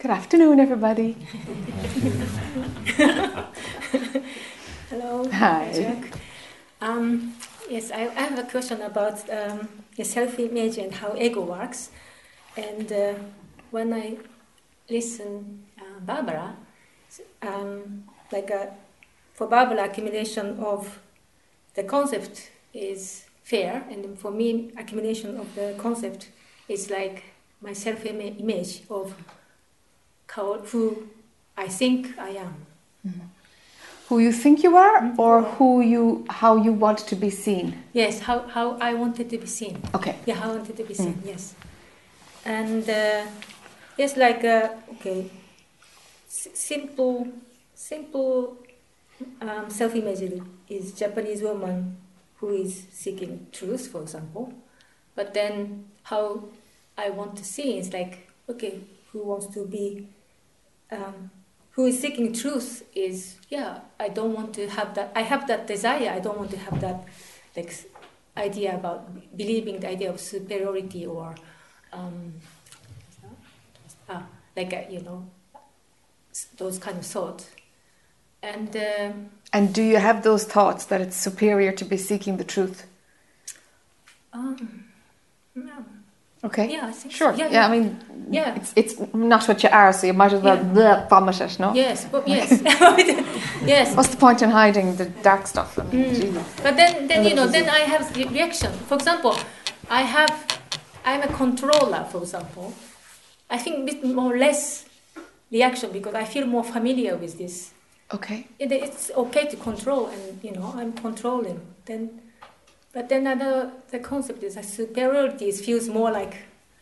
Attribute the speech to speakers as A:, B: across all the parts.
A: Good afternoon, everybody.
B: Hello.
A: Hi.
B: Jack. Um, yes, I, I have a question about um, the self-image and how ego works. And uh, when I listen uh, Barbara, um, like uh, for Barbara, accumulation of the concept is fair, and for me, accumulation of the concept is like my self-image of who I think I am.
A: Who you think you are,
B: Mhm.
A: or who you, how you want to be seen?
B: Yes, how, how I wanted to be seen.
A: Okay.
B: Yeah, how I wanted to be seen, yes. And uh, yes, like, uh, okay, S- simple, simple um, self image is Japanese woman who is seeking truth, for example. But then how I want to see is like, okay, who wants to be, um, who is seeking truth is, yeah, I don't want to have that, I have that desire, I don't want to have that, like, idea about believing the idea of superiority or, um, ah, like, uh, you know, those kind of thoughts. And, um
A: And do you have those thoughts that it's superior to be seeking the truth?
B: um, no.
A: Okay.
B: Yeah, I think
A: Sure.
B: so.
A: Yeah,
B: Yeah,
A: I mean,
B: Yeah.
A: it's it's not what you are, so you might as well
B: Yeah.
A: vomit it, no?
B: Yes, but yes, yes.
A: What's the point in hiding the dark stuff? I mean,
B: Mm. But then, then you know, then I have the reaction. For example, I have, I'm a controller. For example, I think bit more or less reaction because I feel more familiar with this.
A: Okay.
B: It, it's okay to control, and you know, I'm controlling. Then, but then another the concept is that superiority feels more like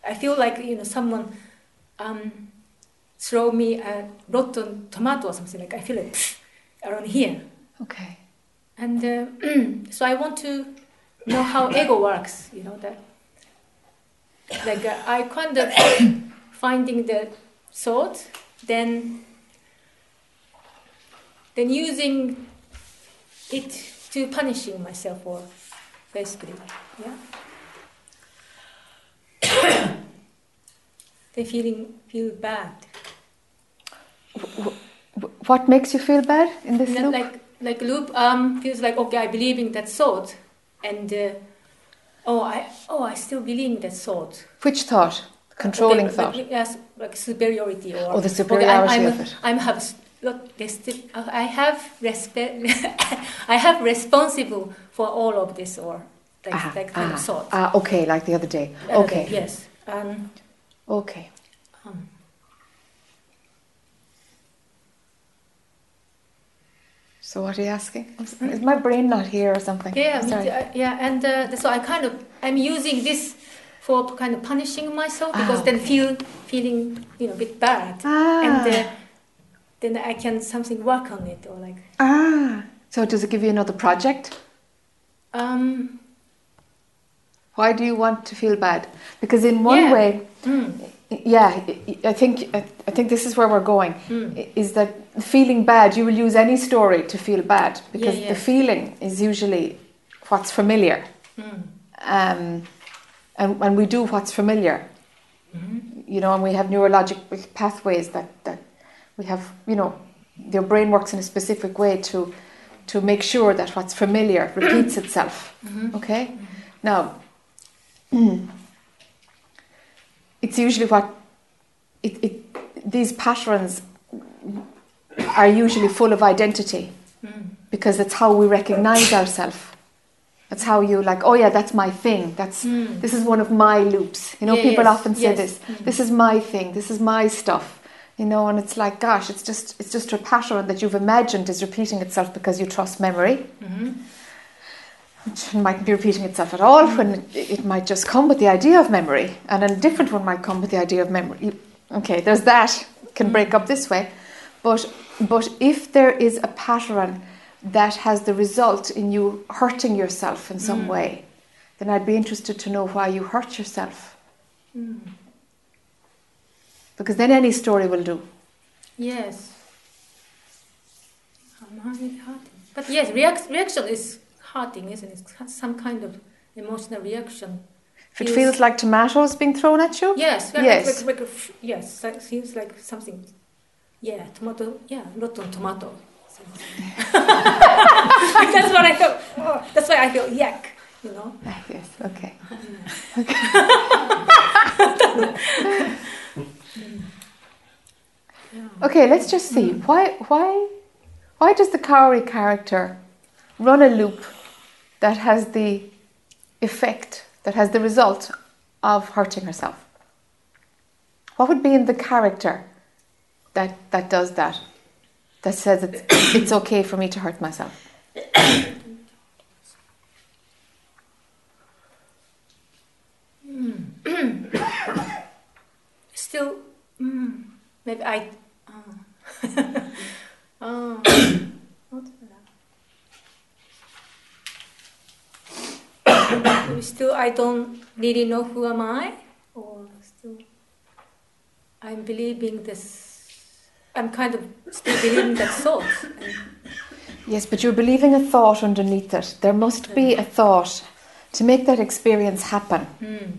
B: I feel like you know someone um, throw me a rotten tomato or something like I feel it around here.
A: Okay.
B: And uh, so I want to know how ego works, you know, that like uh, I kind of finding the thought, then then using it to punishing myself or basically, yeah. they feeling feel bad.
A: What makes you feel bad in this loop?
B: like like loop um feels like okay I believe in that thought and uh, oh I oh I still believe in that thought
A: Which thought? Controlling
B: Okay,
A: thought.
B: yes like superiority or
A: Oh, the
B: okay,
A: superiority
B: I'm, I'm,
A: of it.
B: I'm have look, I have respect I have responsible for all of this or like
A: Ah,
B: that kind
A: ah,
B: of thought
A: ah, okay, like the other day.
B: Uh,
A: Okay.
B: yes um,
A: Okay.
B: um,
A: So what are you asking? Is my brain not here or something?
B: Yeah. Uh, yeah, and uh, so I kind of I'm using this for kind of punishing myself
A: Ah,
B: because then feel feeling you know a bit bad,
A: Ah.
B: and uh, then I can something work on it or like
A: Ah. So does it give you another project?
B: Um
A: Why do you want to feel bad? Because in one
B: Yeah.
A: way,
B: mm,
A: yeah, I- think I think this is where we're going.
B: mm,
A: Is that feeling bad? You will use any story to feel bad because
B: yeah.
A: the feeling is usually what's familiar,
B: mm,
A: um, and and we do what's familiar.
B: mhm,
A: You know, and we have neurologic pathways that that we have. You know, your brain works in a specific way to to make sure that what's familiar repeats itself.
B: mhm,
A: Okay? Now, it's usually what it, it, these patterns are usually full of identity
B: mm,
A: because it's how we recognize ourselves. That's how you like, oh yeah, that's my thing. That's
B: mm.
A: this is one of my loops. You know, people
B: Yes,
A: often say
B: yes,
A: this.
B: mm.
A: This is my thing. This is my stuff. You know, and it's like, gosh, it's just it's just a pattern that you've imagined is repeating itself because you trust memory.
B: Mhm,
A: which mightn't be repeating itself at all when it, it might just come with the idea of memory. And a different one might come with the idea of memory. Okay there's that. Can break up this way. But but if there is a pattern that has the result in you hurting yourself in some
B: Mm.
A: way then i'd be interested to know why you hurt yourself.
B: Mm.
A: Because then any story will do
B: yes. I'm hurting, hurting. But yes, react, reaction is hurting, isn't it? It's some kind of emotional reaction.
A: If it feels like tomatoes being thrown at you?
B: Yes.
A: Yes.
B: Like, like, like, yes. Like, seems like something. Yeah, tomato. Yeah, rotten tomato. that's what I thought. Oh, that's why I feel yuck. You know.
A: Ah, Yes, okay.
B: Yeah.
A: Okay, let's just see. Mm. Why why why does the Kaori character run a loop that has the effect, that has the result of hurting herself? What would be in the character that that does that? That says it's it's okay for me to hurt myself?
B: Still, mm, maybe I. Oh, what is that? Maybe still, I don't really know who am I, or still, I'm believing this. I'm kind of still believing that thought.
A: Yes, but you're believing a thought underneath it. There must be a thought to make that experience happen.
B: mm,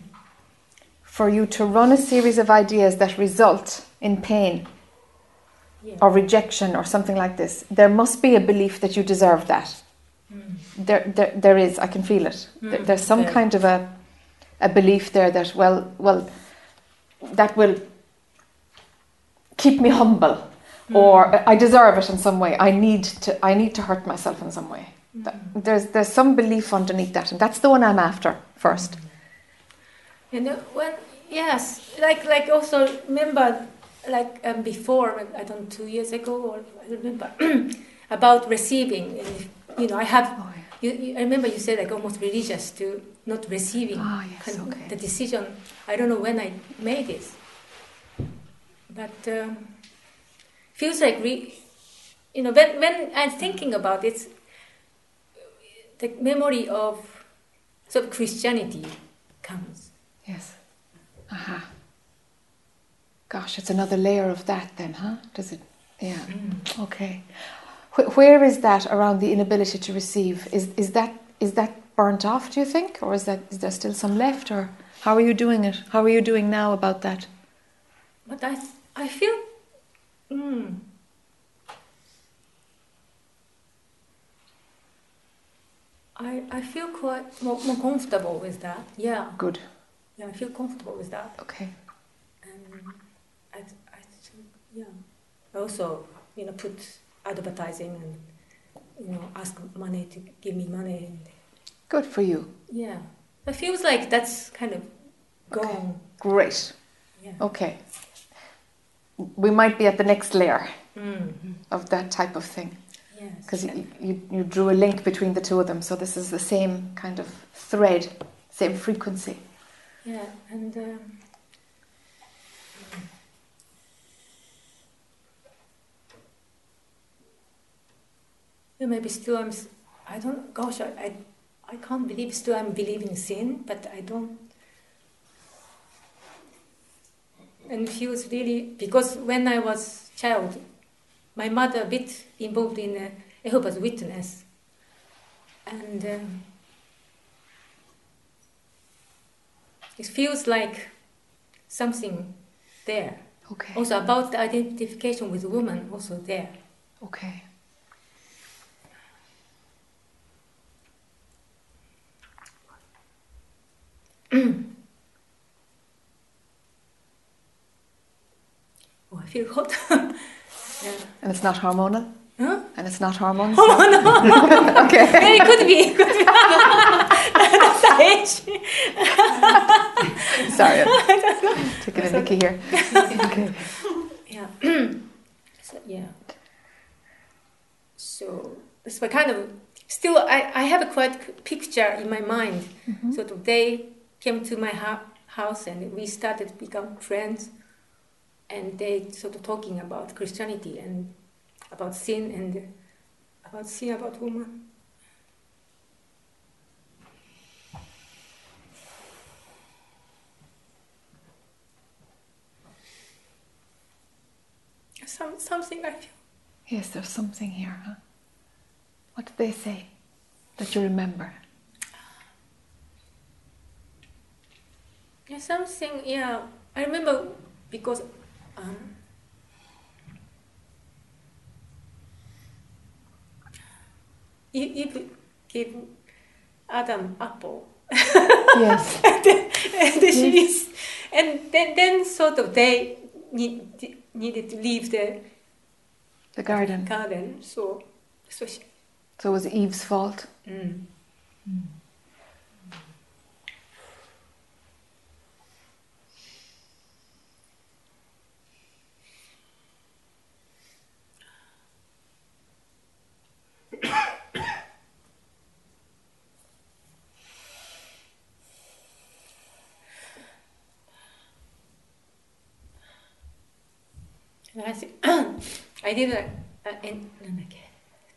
A: For you to run a series of ideas that result in pain
B: yeah.
A: or rejection or something like this, there must be a belief that you deserve that.
B: Mm,
A: There, there, there is. I can feel it. There-
B: Mm,
A: There's some
B: yeah.
A: kind of a, a belief there that well, well, that will keep me humble,
B: Mm.
A: or I deserve it in some way. I need to. I need to hurt myself in some way.
B: Mm.
A: There's there's some belief underneath that, and that's the one I'm after first.
B: And when yes, like like also remember like um, before I don't know, two years ago or I don't remember about receiving. And you know, I have.
A: Oh, yeah.
B: You, you, I remember you said like almost religious to not receiving
A: Ah, yes, okay.
B: the decision. I don't know when I made it, but um, feels like re, you know when when I'm thinking about it, the memory of sort of Christianity comes.
A: Yes. Aha. Gosh, it's another layer of that then, huh? Does it? Yeah. Okay. Wh- where is that around the inability to receive? Is is that is that burnt off? Do you think, or is that is there still some left? Or how are you doing it? How are you doing now about that?
B: But I, I feel, mm, I, I feel quite more, more comfortable with that. Yeah,
A: Good.
B: Yeah, I feel comfortable with that.
A: Okay.
B: And I, I think, yeah. I also, you know, put advertising and, you know, ask money to give me money. And,
A: Good for you.
B: yeah, it feels like that's kind of gone.
A: Great.
B: Yeah.
A: Okay. We might be at the next layer
B: Mm.
A: of that type of thing
B: Yes.
A: because you, you, you drew a link between the two of them. So this is the same kind of thread, same frequency.
B: Yeah, and um, yeah, maybe still I'm. I don't. Gosh, I, I, I can't believe still I'm believing sin, but I don't. And feels really because when I was child, my mother a bit involved in uh, Jehovah's Witness, and. Um, it feels like something there.
A: Okay.
B: Also about the identification with woman, also there.
A: Okay.
B: Oh, I feel hot. yeah.
A: And it's not hormonal?
B: Huh?
A: And it's not hormones?
B: Oh no!
A: okay.
B: Yeah, it could be. It could be. That's the age.
A: Sorry. I'm taking a Nicky here. Okay.
B: Yeah. so, yeah. So it's my kind of still I, I have a quite picture in my mind. Mm-hmm. Sort of they came to my ha- house and we started to become friends, and they sort of talking about Christianity and about sin and about sin about woman. Some, something I feel.
A: Yes, there's something here, huh? What did they say that you remember?
B: Yeah, something. Yeah, I remember because um, Eve gave Adam apple.
A: Yes.
B: and then, and then she is, and then then sort of they need, needed to leave the
A: The garden.
B: garden. So so she.
A: So it was Eve's fault.
B: Mm. And I did a, a, an,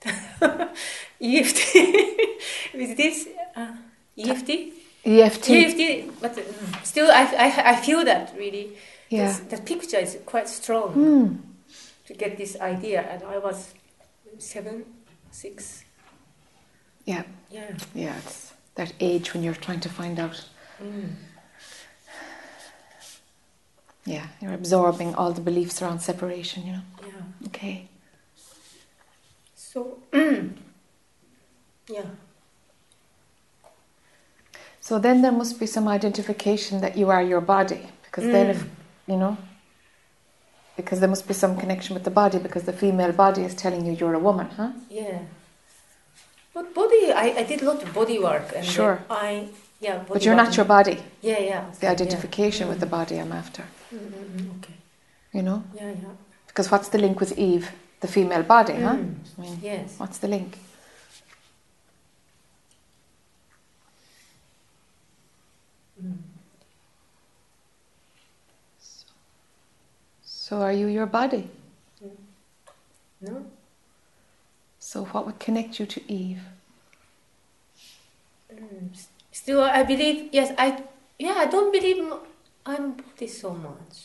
B: EFT with this uh, EFT.
A: EFT.
B: EFT, but uh, still, I, I, I feel that really.
A: Yeah.
B: The picture is quite strong
A: mm.
B: to get this idea, and I was seven, six.
A: Yeah.
B: Yeah.
A: Yeah, it's that age when you're trying to find out.
B: Mm.
A: Yeah. You're absorbing all the beliefs around separation, you know.
B: yeah
A: Okay.
B: so yeah
A: So then there must be some identification that you are your body. Because then
B: Mm.
A: if, you know, because there must be some connection with the body because the female body is telling you you're a woman, huh?
B: yeah but body I, I did a lot of body work and
A: Sure.
B: I yeah body
A: But you're
B: work.
A: not your body.
B: yeah yeah
A: It's the identification with the body I'm after.
B: mm, mm, mm, okay
A: You know?
B: yeah yeah
A: Because what's the link with Eve? The female body, huh?
B: Mm.
A: I mean,
B: yes
A: what's the link?
B: mm.
A: So are you your body?
B: no
A: So what would connect you to Eve?
B: Still, I believe. Yes, I. Yeah, I don't believe I'm body so much,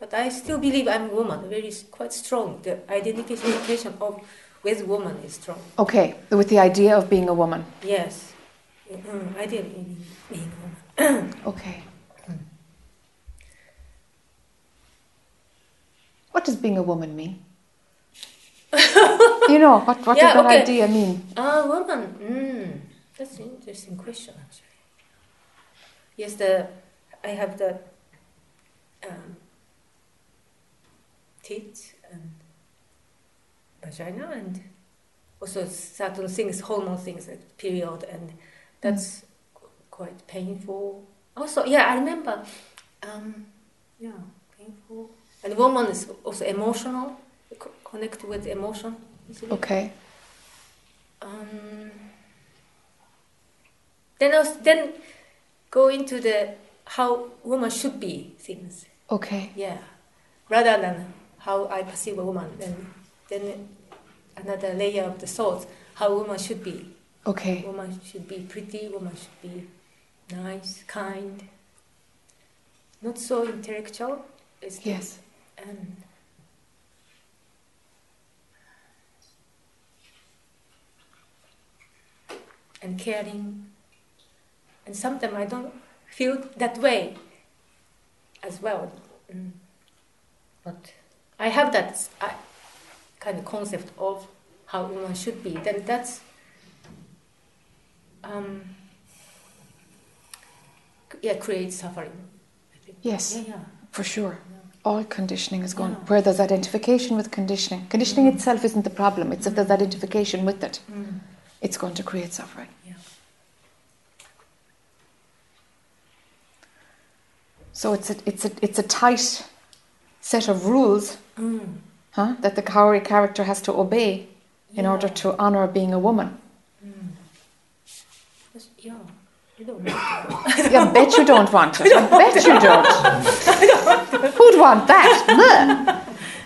B: but I still believe I'm woman. Very quite strong. The identification of with woman is strong.
A: Okay, with the idea of being a woman.
B: Yes, mm, I did in being woman.
A: Okay. What does being a woman mean? you know, what, what
B: Yeah,
A: does that
B: okay.
A: idea mean?
B: Ah, woman. Mm, that's an interesting question, actually. Yes, the I have the um, teeth and vagina, and also certain things, hormone things, like period, and that's qu- quite painful. Also, yeah, I remember. Um, yeah, painful. And woman is also emotional, co- connect with emotion.
A: Okay.
B: Um, then I was, then go into the how woman should be things.
A: Okay.
B: Yeah, rather than how I perceive a woman. Then then another layer of the thoughts how woman should be.
A: Okay.
B: Woman should be pretty. Woman should be nice, kind. Not so intellectual. It's
A: Yes.
B: and and caring and sometimes i don't feel that way as well Mm. but i have that uh, kind of concept of how woman should be then that's um, yeah creates suffering I think.
A: Yes,
B: yeah yeah
A: for sure.
B: yeah.
A: All conditioning is
B: gone.
A: Where there's identification with conditioning. Conditioning
B: Mm.
A: itself isn't the problem, it's if there's identification with it,
B: Mm.
A: it's going to create suffering.
B: yeah
A: So it's a, it's a, it's a tight set of rules
B: Mm.
A: huh, that the Kaori character has to obey in
B: Yeah.
A: order to honor being a woman.
B: Mm. Yeah, you don't want to.
A: Yeah, I bet you don't want it. I bet you don't. Who'd want that?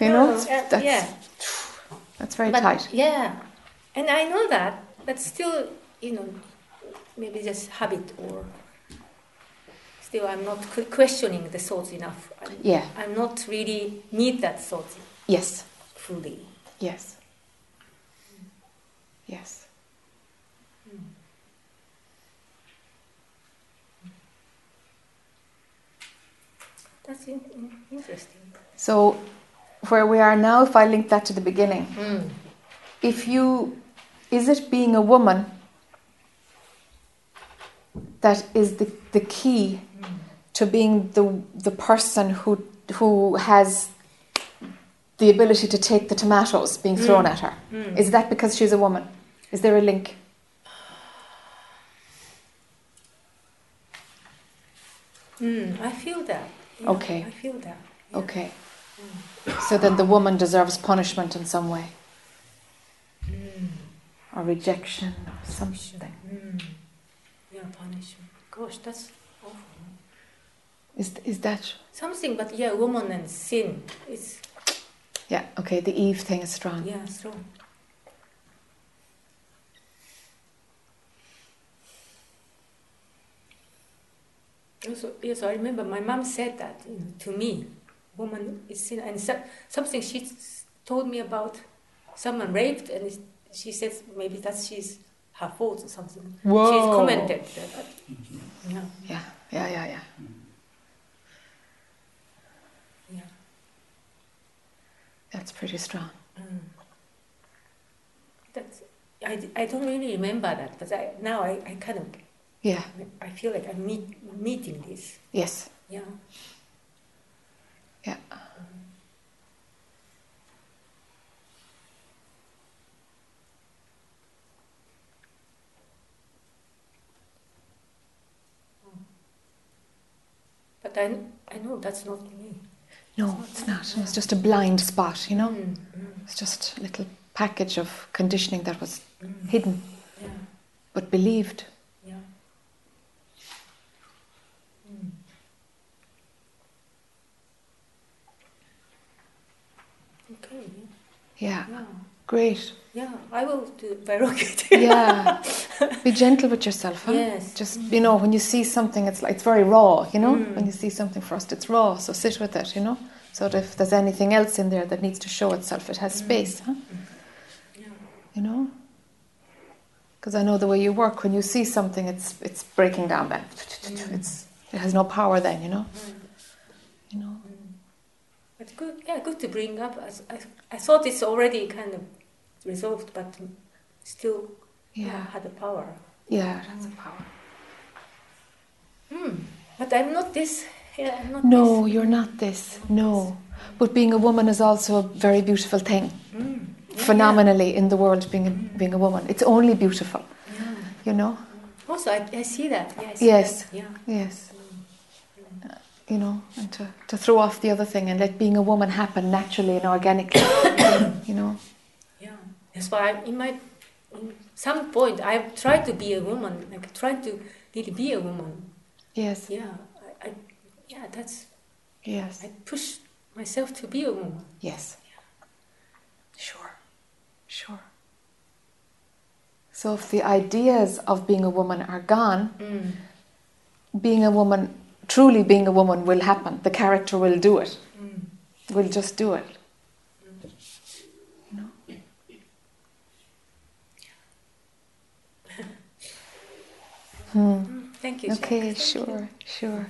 A: You know,
B: No, uh,
A: that's,
B: yeah,
A: that's very
B: but,
A: tight.
B: Yeah, and I know that, but still, you know, maybe just habit or still I'm not questioning the thoughts enough. I'm,
A: Yeah.
B: I'm not really need that thought
A: Yes.
B: fully.
A: Yes. Yes.
B: That's in, in, interesting.
A: So, where we are now, if I link that to the beginning,
B: Mm.
A: if you, is it being a woman that is the, the key to being the, the person who, who has the ability to take the tomatoes being thrown at her?
B: Mm.
A: Is that because she's a woman? Is there a link?
B: Mm, I feel that. Yeah,
A: Okay.
B: I feel that. yeah.
A: Okay. So then the woman deserves punishment in some way,
B: Mm.
A: or rejection, or something.
B: Mm. Yeah, punishment. Gosh, that's.
A: Is, is that?
B: Something, but yeah, woman and sin. It's
A: Yeah, okay, the Eve thing is strong.
B: yeah, strong. Also, yes, I remember my mom said that you know, to me. Woman is sin, and so, something she told me about someone raped, and she says maybe that she's her fault or something.
A: Whoa.
B: She's commented that. Yeah,
A: Yeah, yeah, yeah, yeah.
B: yeah.
A: That's pretty strong.
B: Mm. That's, I, I don't really remember that, but I, now I, I kind of
A: Yeah,
B: I feel like I'm meet, meeting this.
A: yes,
B: Yeah.
A: yeah.
B: But I, I know that's not me.
A: No, it's not. It's just a blind spot, you know?
B: Mm,
A: It's just a little package of conditioning that was
B: mm,
A: hidden
B: Yeah,
A: but believed.
B: yeah. Mm. Okay,
A: Yeah,
B: yeah.
A: Great.
B: Yeah, I will do Varrocket.
A: Yeah, be gentle with yourself, huh?
B: Yes.
A: Just you know, when you see something, it's like it's very raw. You know,
B: Mm.
A: when you see something first, it's raw. So sit with it. You know, so that if there's anything else in there that needs to show itself, it has
B: Mm.
A: space. Huh?
B: Yeah.
A: You know, because I know the way you work. When you see something, it's it's breaking down. Then
B: Mm.
A: it's it has no power. Then you know,
B: Mm.
A: you know.
B: Mm. But good, yeah, good to bring up. I, I, I thought it's already kind of resolved, but still
A: Yeah,
B: had the power.
A: yeah, it has a power.
B: Hmm. But I'm not this. Yeah, I'm not
A: No,
B: this.
A: you're not this. No, but being a woman is also a very beautiful thing.
B: Mm. Yeah,
A: phenomenally in the world being a, being a woman. It's only beautiful,
B: Yeah. yeah.
A: you know?
B: Also, I, I see that. Yeah, I see
A: Yes.
B: that. Yeah.
A: Yes. You know, and to, to throw off the other thing and let being a woman happen naturally and organically, you know?
B: Yeah. That's why I, in my in some point I've tried to be a woman, like trying to really be a woman.
A: Yes,
B: Yeah. I, I yeah, that's
A: yes,
B: I push myself to be a woman.
A: yes. Yeah. Sure, sure. So if the ideas of being a woman are gone,
B: Mm.
A: being a woman, truly being a woman will happen. The character will do it,
B: Mm.
A: will just do it. You know? Hmm.
B: Mm. Thank you.
A: Okay,
B: Thank you.
A: sure,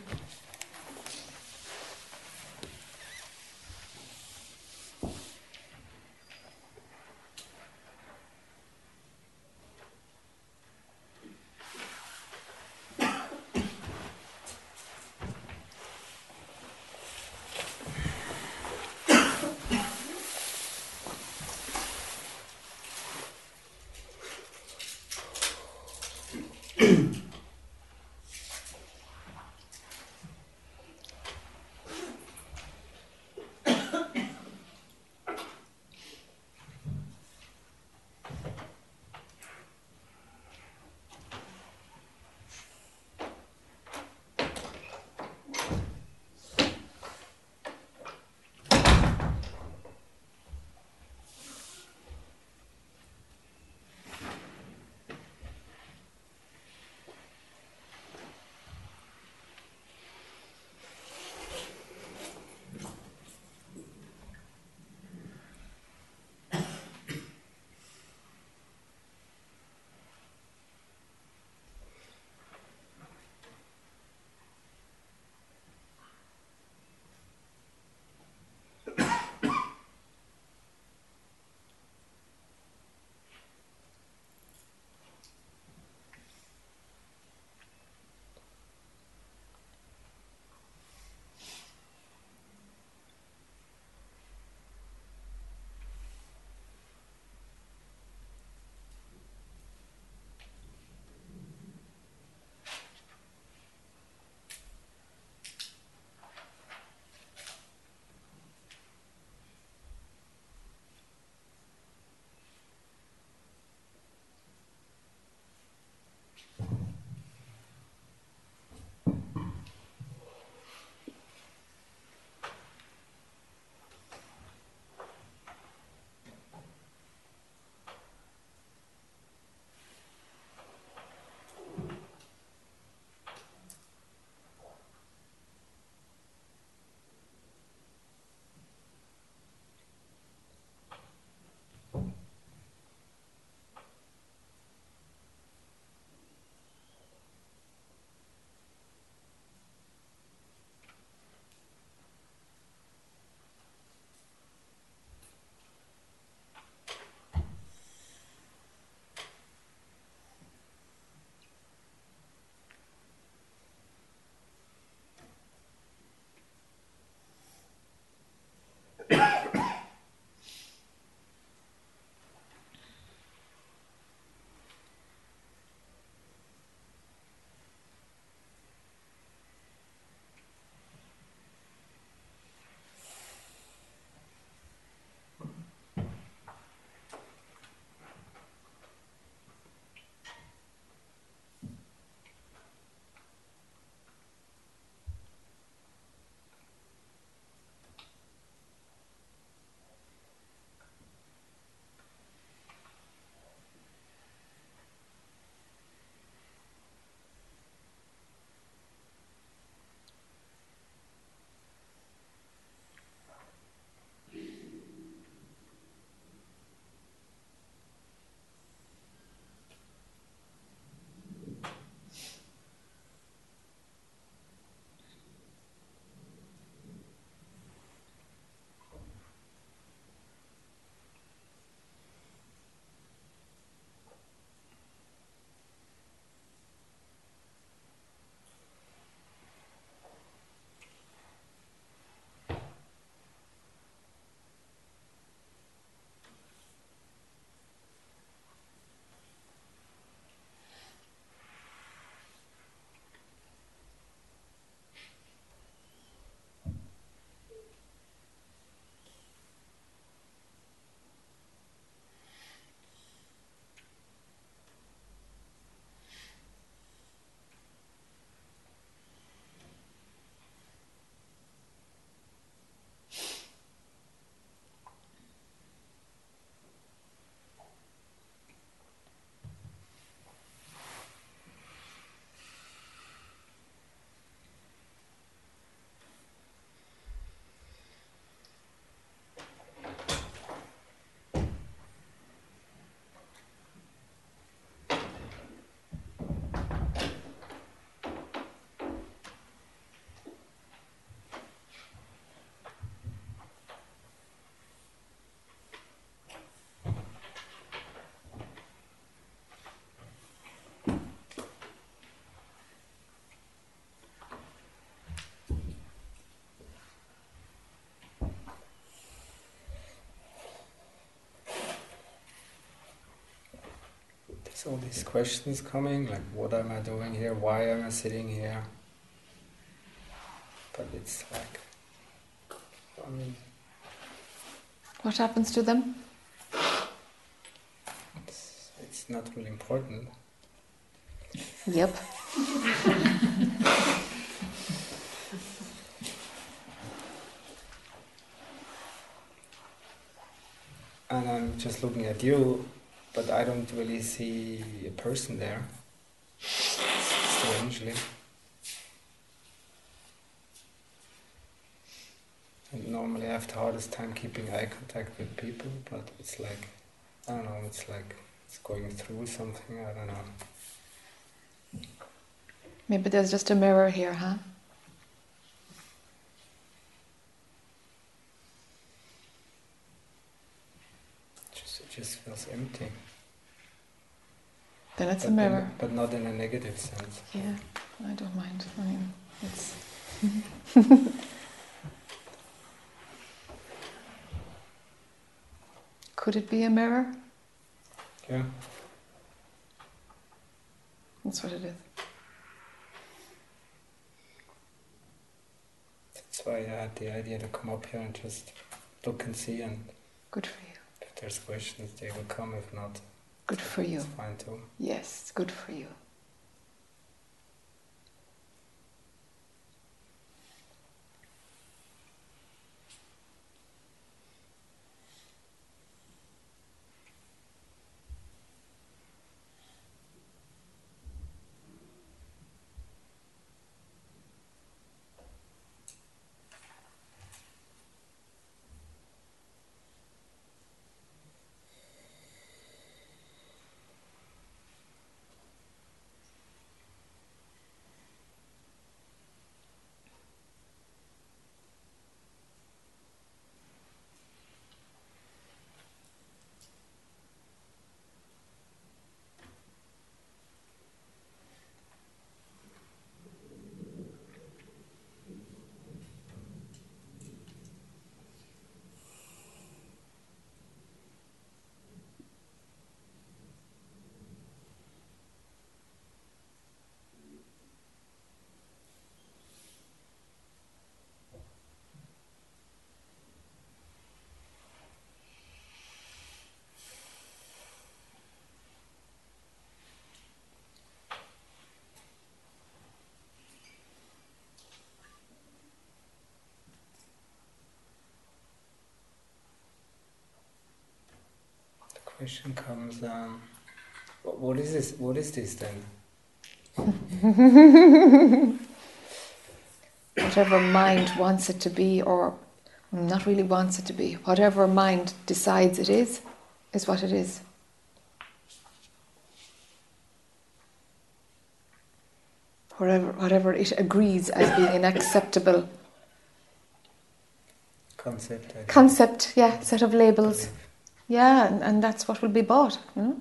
C: all these questions coming, like what am I doing here? Why am I sitting here? But it's like, I mean,
A: What happens to them?
C: it's, it's not really important.
A: Yep.
C: And I'm just looking at you, but I don't really see a person there. Strangely. And normally I have the hardest time keeping eye contact with people, but it's like, I don't know, it's like it's going through something, I don't know.
A: Maybe there's just a mirror here, huh?
C: Just, it just feels empty.
A: Then it's
C: but
A: a mirror.
C: In, but not in a negative sense.
A: Yeah, I don't mind. I mean, it's. Could it be a mirror?
C: Yeah.
A: That's what it is.
C: That's why I had the idea to come up here and just look and see, and
A: Good for you.
C: if there's questions, they will come. If not,
A: Good for you.
C: it's fine too.
A: Yes, good for you.
C: The question comes: um, what, what is this? What is this then?
A: Whatever mind wants it to be, or not really wants it to be, whatever mind decides it is, is what it is. Whatever, whatever it agrees as being an acceptable
C: Concept.
A: Concept, yeah, set of labels. Yeah, and, and that's what will be bought. You know?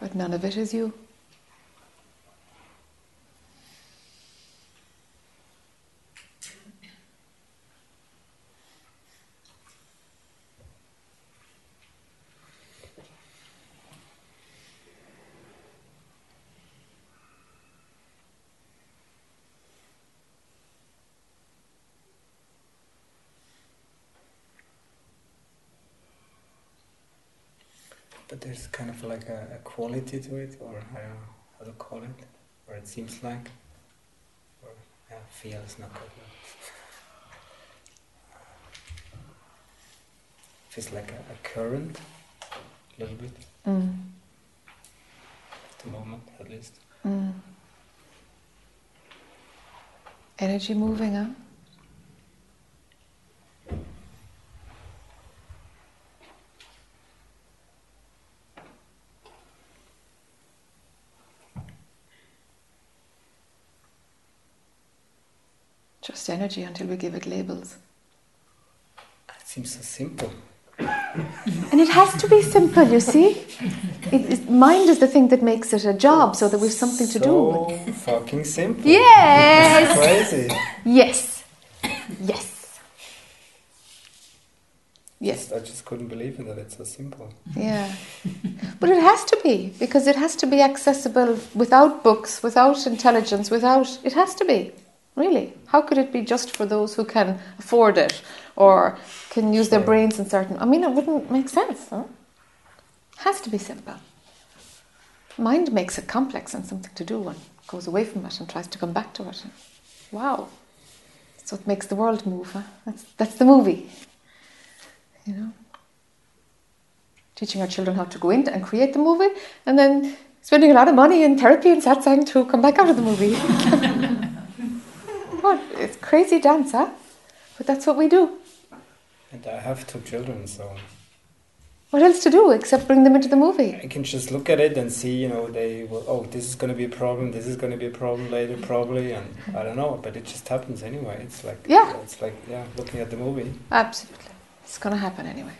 A: But none of it is you.
C: But there's kind of like a, a quality to it, or I don't know how to call it, or it seems like, or yeah, feel is not good. Feels like a, a current, a little bit,
A: Mm.
C: at the moment at least.
A: Mm. Energy moving, huh? Just energy until we give it labels.
C: It seems so simple.
A: And it has to be simple, you see? It, it, mind is the thing that makes it a job so that we've something to do.
C: So fucking simple.
A: Yes!
C: Crazy.
A: Yes. Yes. Yes.
C: I just couldn't believe it that it's so simple.
A: Yeah. But it has to be, because it has to be accessible without books, without intelligence, without. It has to be, really. How could it be just for those who can afford it or can use their brains in certain. I mean, it wouldn't make sense. Huh? Has to be simple. Mind makes it complex and something to do and goes away from it and tries to come back to it. Wow. That's what makes the world move. Huh? That's, that's the movie. You know? Teaching our children how to go in and create the movie and then spending a lot of money in therapy and satsang to come back out of the movie. It's crazy dance, huh? But that's what we do.
C: And I have two children, so
A: What else to do except bring them into the movie?
C: I can just look at it and see, you know, they will, oh, this is going to be a problem, this is going to be a problem later, probably, and I don't know, but it just happens anyway. It's like,
A: Yeah.
C: it's like, yeah, looking at the movie.
A: Absolutely. It's going to happen anyway.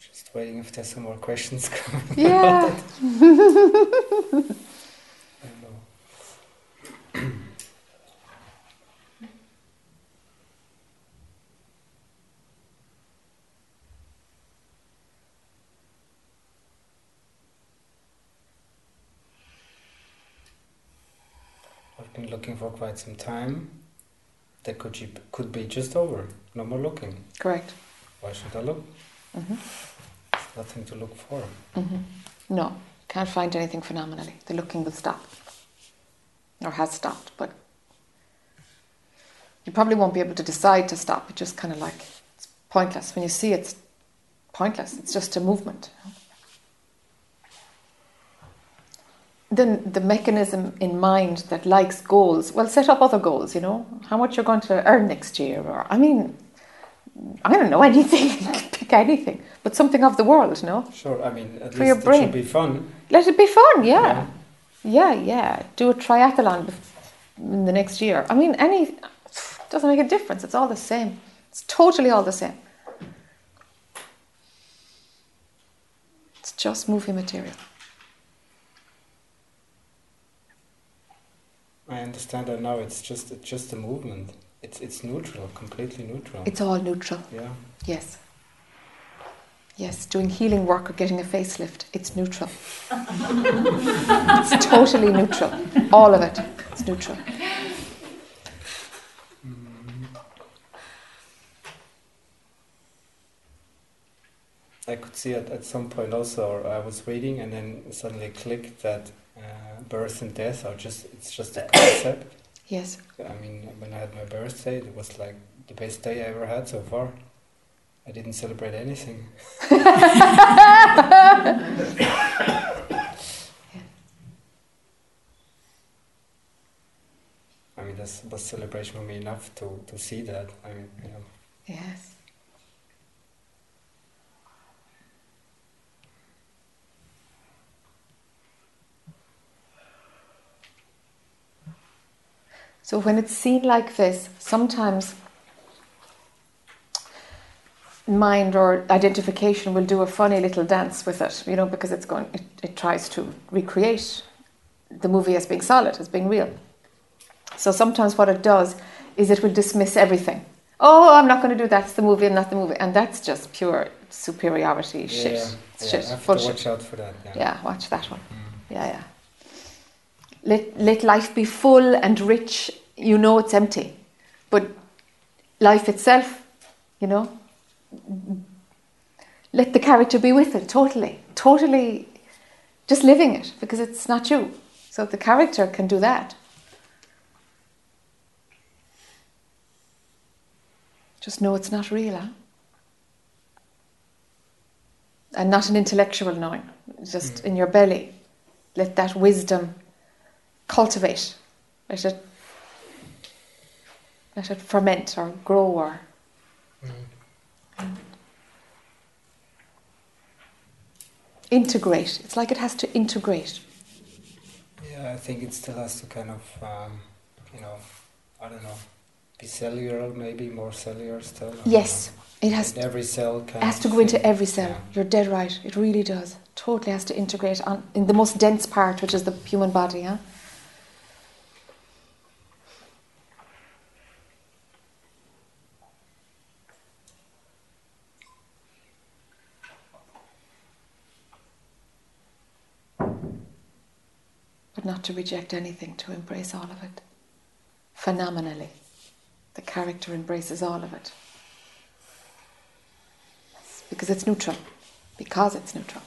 C: Just waiting if there's some more questions coming.
A: Yeah.
C: I don't know. I've been looking for quite some time. That could be, could be just over. No more looking.
A: Correct.
C: Why should I look?
A: hmm
C: There's nothing to look for.
A: hmm No, can't find anything phenomenally. The looking will stop. Or has stopped, but you probably won't be able to decide to stop. It's just kind of like it's pointless. When you see it's pointless, it's just a movement. Then the mechanism in mind that likes goals, well, set up other goals, you know, how much you're going to earn next year, or I mean, I don't know anything, pick anything, but something of the world, no?
C: Sure, I mean, at
A: For
C: least
A: your
C: it
A: brain.
C: should be fun.
A: Let it be fun, yeah. Yeah, yeah. Do a triathlon in the next year. I mean, any doesn't make a difference. It's all the same. It's totally all the same. It's just movie material.
C: I understand that now. It's just it's just a movement. It's it's neutral, completely neutral.
A: It's all neutral.
C: yeah.
A: Yes. Yes, doing healing work or getting a facelift, it's neutral. it's totally neutral. All of it. It's neutral.
C: I could see it at some point also. Or I was reading and then suddenly clicked that uh, birth and death are just it's just a concept.
A: Yes.
C: I mean, when I had my birthday, it was like the best day I ever had so far. I didn't celebrate anything. I mean, that was celebration for me enough to, to see that. I mean, you know.
A: Yes. So when it's seen like this, sometimes mind or identification will do a funny little dance with it, you know, because it's going, it, it tries to recreate the movie as being solid, as being real. So sometimes what it does is it will dismiss everything. Oh, I'm not going to do that. It's the movie and not the movie, and that's just pure superiority shit.
C: Yeah,
A: It's
C: yeah,
A: shit.
C: I have to watch out for that. Yeah.
A: Yeah, watch that one.
C: Mm.
A: Yeah, yeah. Let let life be full and rich. You know it's empty, but life itself, you know, let the character be with it totally, totally, just living it because it's not you. So the character can do that. Just know it's not real, huh? And not an intellectual knowing, just
C: Mm.
A: in your belly. Let that wisdom cultivate. Let it let it ferment or grow or
C: Mm.
A: integrate. It's like it has to integrate.
C: Yeah, I think it still has to kind of, um, you know, I don't know, be cellular, maybe more cellular still.
A: Yes, it has
C: In every cell
A: It has to go into
C: thing.
A: every cell.
C: Yeah.
A: You're dead right. It really does. Totally has to integrate on in the most dense part, which is the human body. Huh? But not to reject anything, to embrace all of it. Phenomenally. The character embraces all of it because it's neutral. Because it's neutral.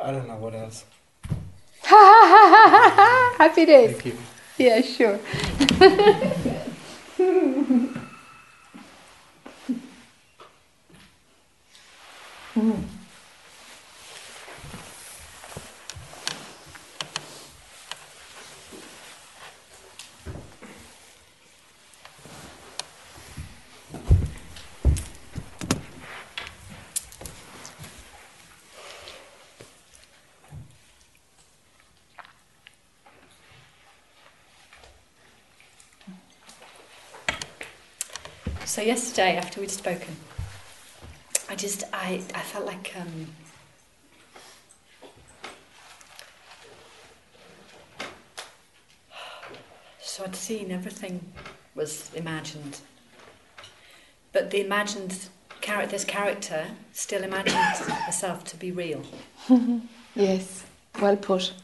C: I don't know what else.
A: Happy days.
C: Thank you.
A: Yeah, sure.
D: So yesterday, after we'd spoken, I just I I felt like um, so I'd seen everything was imagined, but the imagined character, this character, still imagines herself to be real,
A: Yes, well put.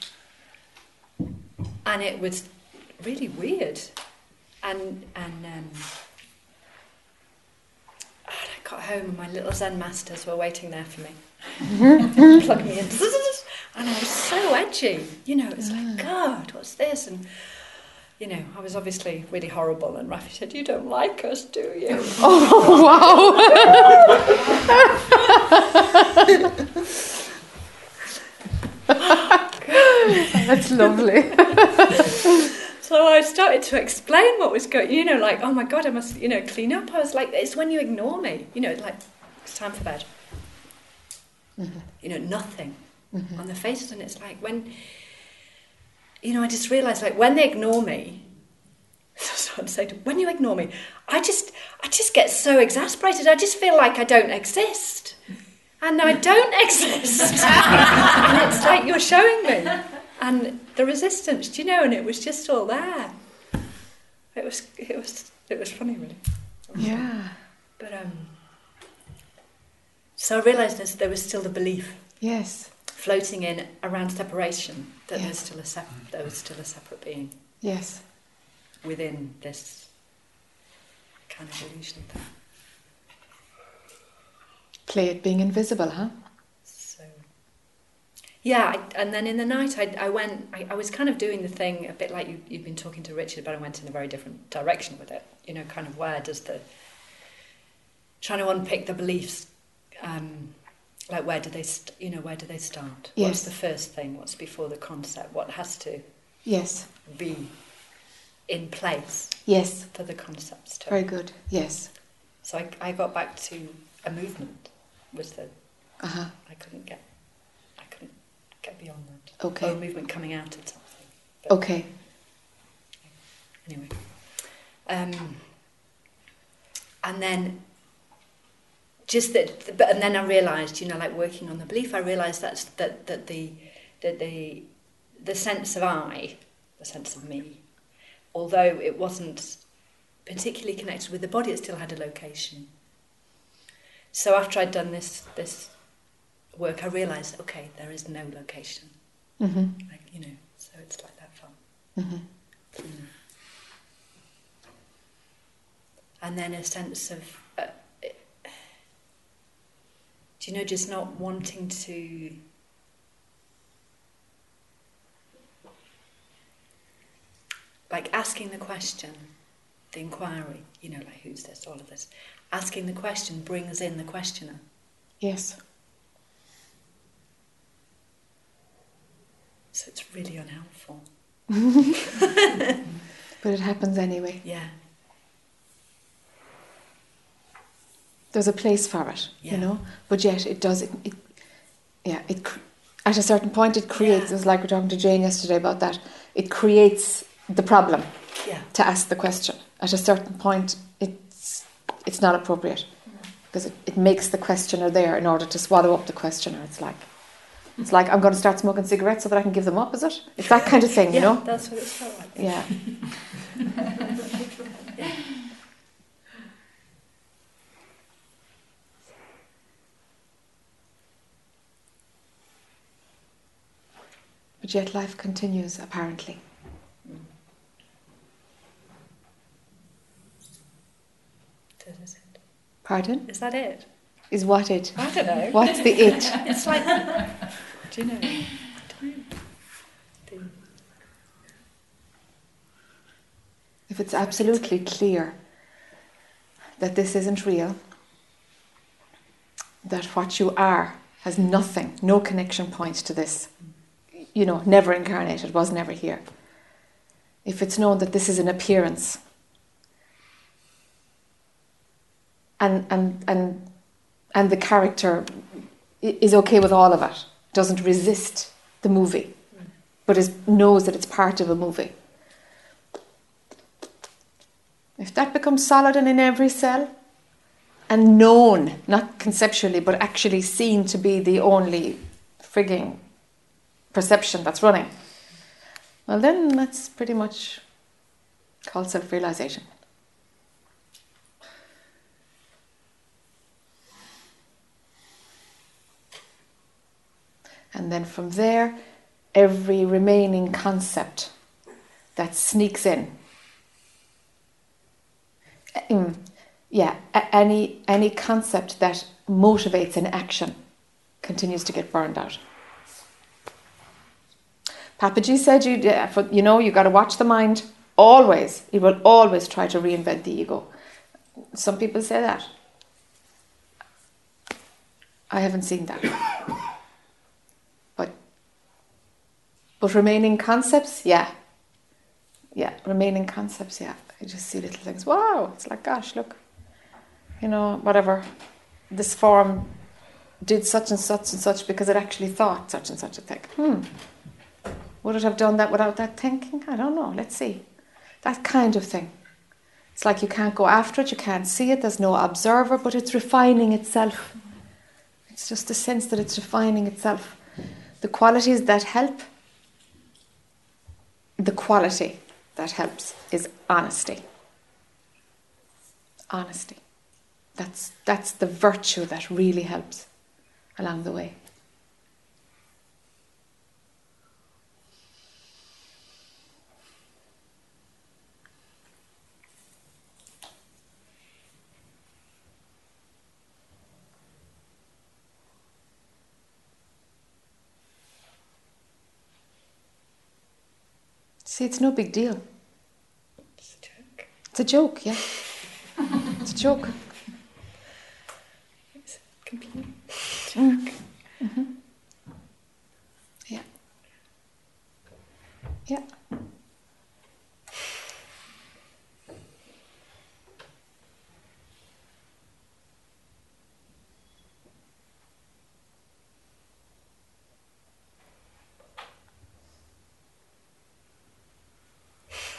D: and it was really weird, and and. Um, and I got home and my little Zen masters were waiting there for me. Plug me in. And I was so edgy. You know, it's like, mm. God, what's this? And, you know, I was obviously really horrible. And Rafi said, You don't like us, do you?
A: Oh, wow. That's lovely.
D: So I started to explain what was going you know, like, oh my God, I must, you know, clean up. I was like, It's when you ignore me. You know, like, it's time for bed. Mm-hmm. You know, nothing mm-hmm. on their faces. And it's like, when, you know, I just realised, like, when they ignore me, so I'm saying, to when you ignore me, I just, I just get so exasperated. I just feel like I don't exist. And I don't exist. and it's like you're showing me. And the resistance, do you know? And it was just all there. It was, it was, it was funny, really.
A: Yeah.
D: But um, so I realised there's- there was still the belief
A: Yes.
D: floating in around separation that
A: Yeah.
D: there's still a sep- there was still a separate being
A: Yes.
D: within this kind of illusion thing.
A: Play it being invisible, huh?
D: Yeah, I, and then in the night I, I went. I, I was kind of doing the thing a bit like you, you've been talking to Richard, but I went in a very different direction with it. You know, kind of where does the trying to unpick the beliefs. Um, like where do they, st- you know, where do they start?
A: Yes.
D: What's the first thing? What's before the concept? What has to
A: Yes.
D: be in place
A: Yes.
D: for the concepts to.
A: Very good. Yes.
D: So I, I got back to a movement. Was the
A: Uh huh.
D: I couldn't get, get beyond that.
A: Okay.
D: Or a movement coming out of something. But
A: Okay.
D: Anyway, um, and then just that. But and then I realised, you know, like working on the belief, I realised that's that that the that the the sense of I, the sense of me, although it wasn't particularly connected with the body, it still had a location. So after I'd done this this work, I realised, okay, there is no location.
A: Mm-hmm.
D: Like you know, so it's like that fun.
A: Mm-hmm.
D: Mm. And then a sense of, uh, do you know, just not wanting to. Like asking the question, the inquiry, you know, like who's this, all of this. Asking the question brings in the questioner.
A: Yes.
D: So it's really unhelpful.
A: But it happens anyway.
D: Yeah.
A: There's a place for it,
D: Yeah.
A: you know. But yet it does. It, it yeah. It at a certain point it creates.
D: Yeah.
A: It was like we were talking to Jane yesterday about that. It creates the problem
D: Yeah.
A: to ask the question. At a certain point, it's it's not appropriate mm-hmm. because it, it makes the questioner there in order to swallow up the questioner. It's like it's like I'm going to start smoking cigarettes so that I can give them up. Is it? It's that kind of thing, you
D: yeah,
A: know.
D: that's what it's felt like.
A: Yeah. But yet life continues, apparently.
D: It.
A: Pardon?
D: Is that it?
A: Is what it?
D: I don't know.
A: What's the it?
D: It's like, know?
A: If it's absolutely clear that this isn't real, that what you are has nothing, no connection point to this, you know, never incarnated, was never here. If it's known that this is an appearance, and and and and the character is okay with all of it, doesn't resist the movie, but is knows that it's part of a movie. If that becomes solid and in every cell, and known, not conceptually, but actually seen to be the only frigging perception that's running, well, then that's pretty much called self realization. And then from there, every remaining concept that sneaks in Mm, yeah, any any concept that motivates an action continues to get burned out. Papaji said you you know you got to watch the mind always. It will always try to reinvent the ego. Some people say that. I haven't seen that. But but remaining concepts, yeah. Yeah, remaining concepts, yeah. I just see little things. Wow, it's like, gosh, look, you know, whatever. This form did such and such and such because it actually thought such and such a thing. Hmm. Would it have done that without that thinking? I don't know. Let's see. That kind of thing. It's like you can't go after it, you can't see it, there's no observer, but it's refining itself. It's just the sense that it's refining itself. The qualities that help, the quality that helps is honesty. Honesty. That's, that's the virtue that really helps along the way. See, it's no big deal.
D: It's a joke.
A: It's a joke, yeah. It's a joke.
D: It's a complete
A: Mm.
D: joke.
A: Yeah. Yeah.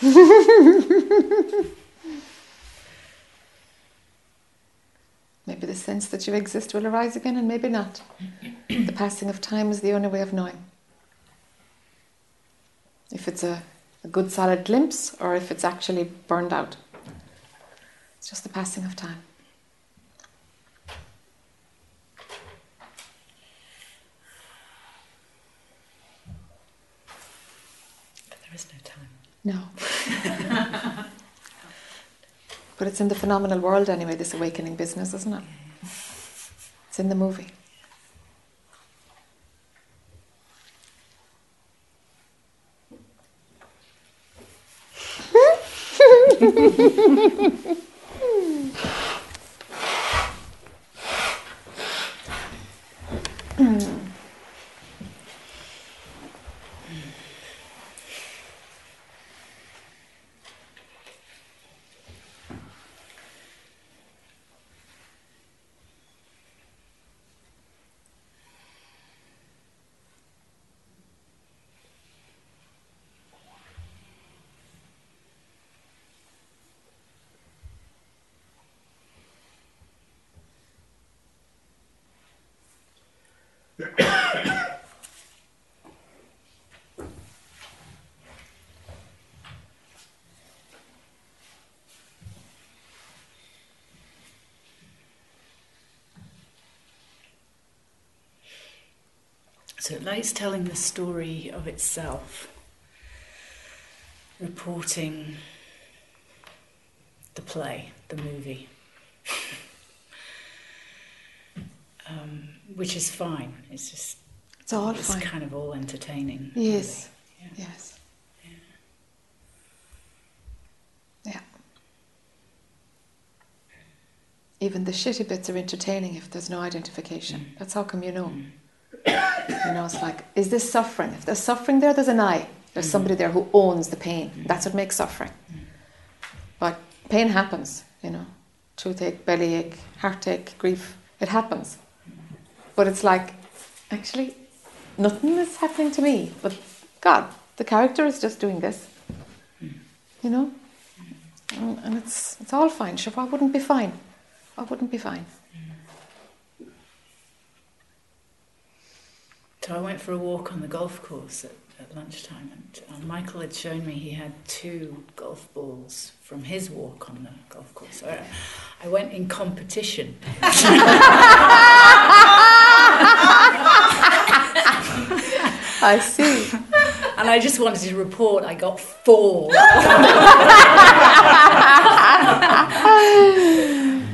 A: Maybe the sense that you exist will arise again, and maybe not. the passing of time is the only way of knowing. If it's a, a good solid glimpse, or if it's actually burned out. It's just the passing of time.
E: There is no time.
A: No. But it's in the phenomenal world anyway, this awakening business, isn't it? It's in the movie.
F: Likes telling the story of itself, reporting the play, the movie, um, which is fine. It's just
A: It's all
F: it's
A: fine.
F: kind of all entertaining.
A: Yes.
F: really. Yeah.
A: Yes. Yeah. Even the shitty bits are entertaining if there's no identification. That's how come you know. You know, it's like, is this suffering? If there's suffering there, there's an I. There's somebody mm-hmm. there who owns the pain. Mm-hmm. That's what makes suffering. But pain happens, you know. Toothache, bellyache, heartache, grief. It happens. But it's like, actually, nothing is happening to me. But God, the character is just doing this. Mm-hmm. You know? And, and it's it's all fine. Sure, why wouldn't be fine? I wouldn't be fine?
F: So I went for a walk on the golf course at, at lunchtime, and uh, Michael had shown me he had two golf balls from his walk on the golf course. So I, I went in competition.
A: I see.
F: And I just wanted to report I got four.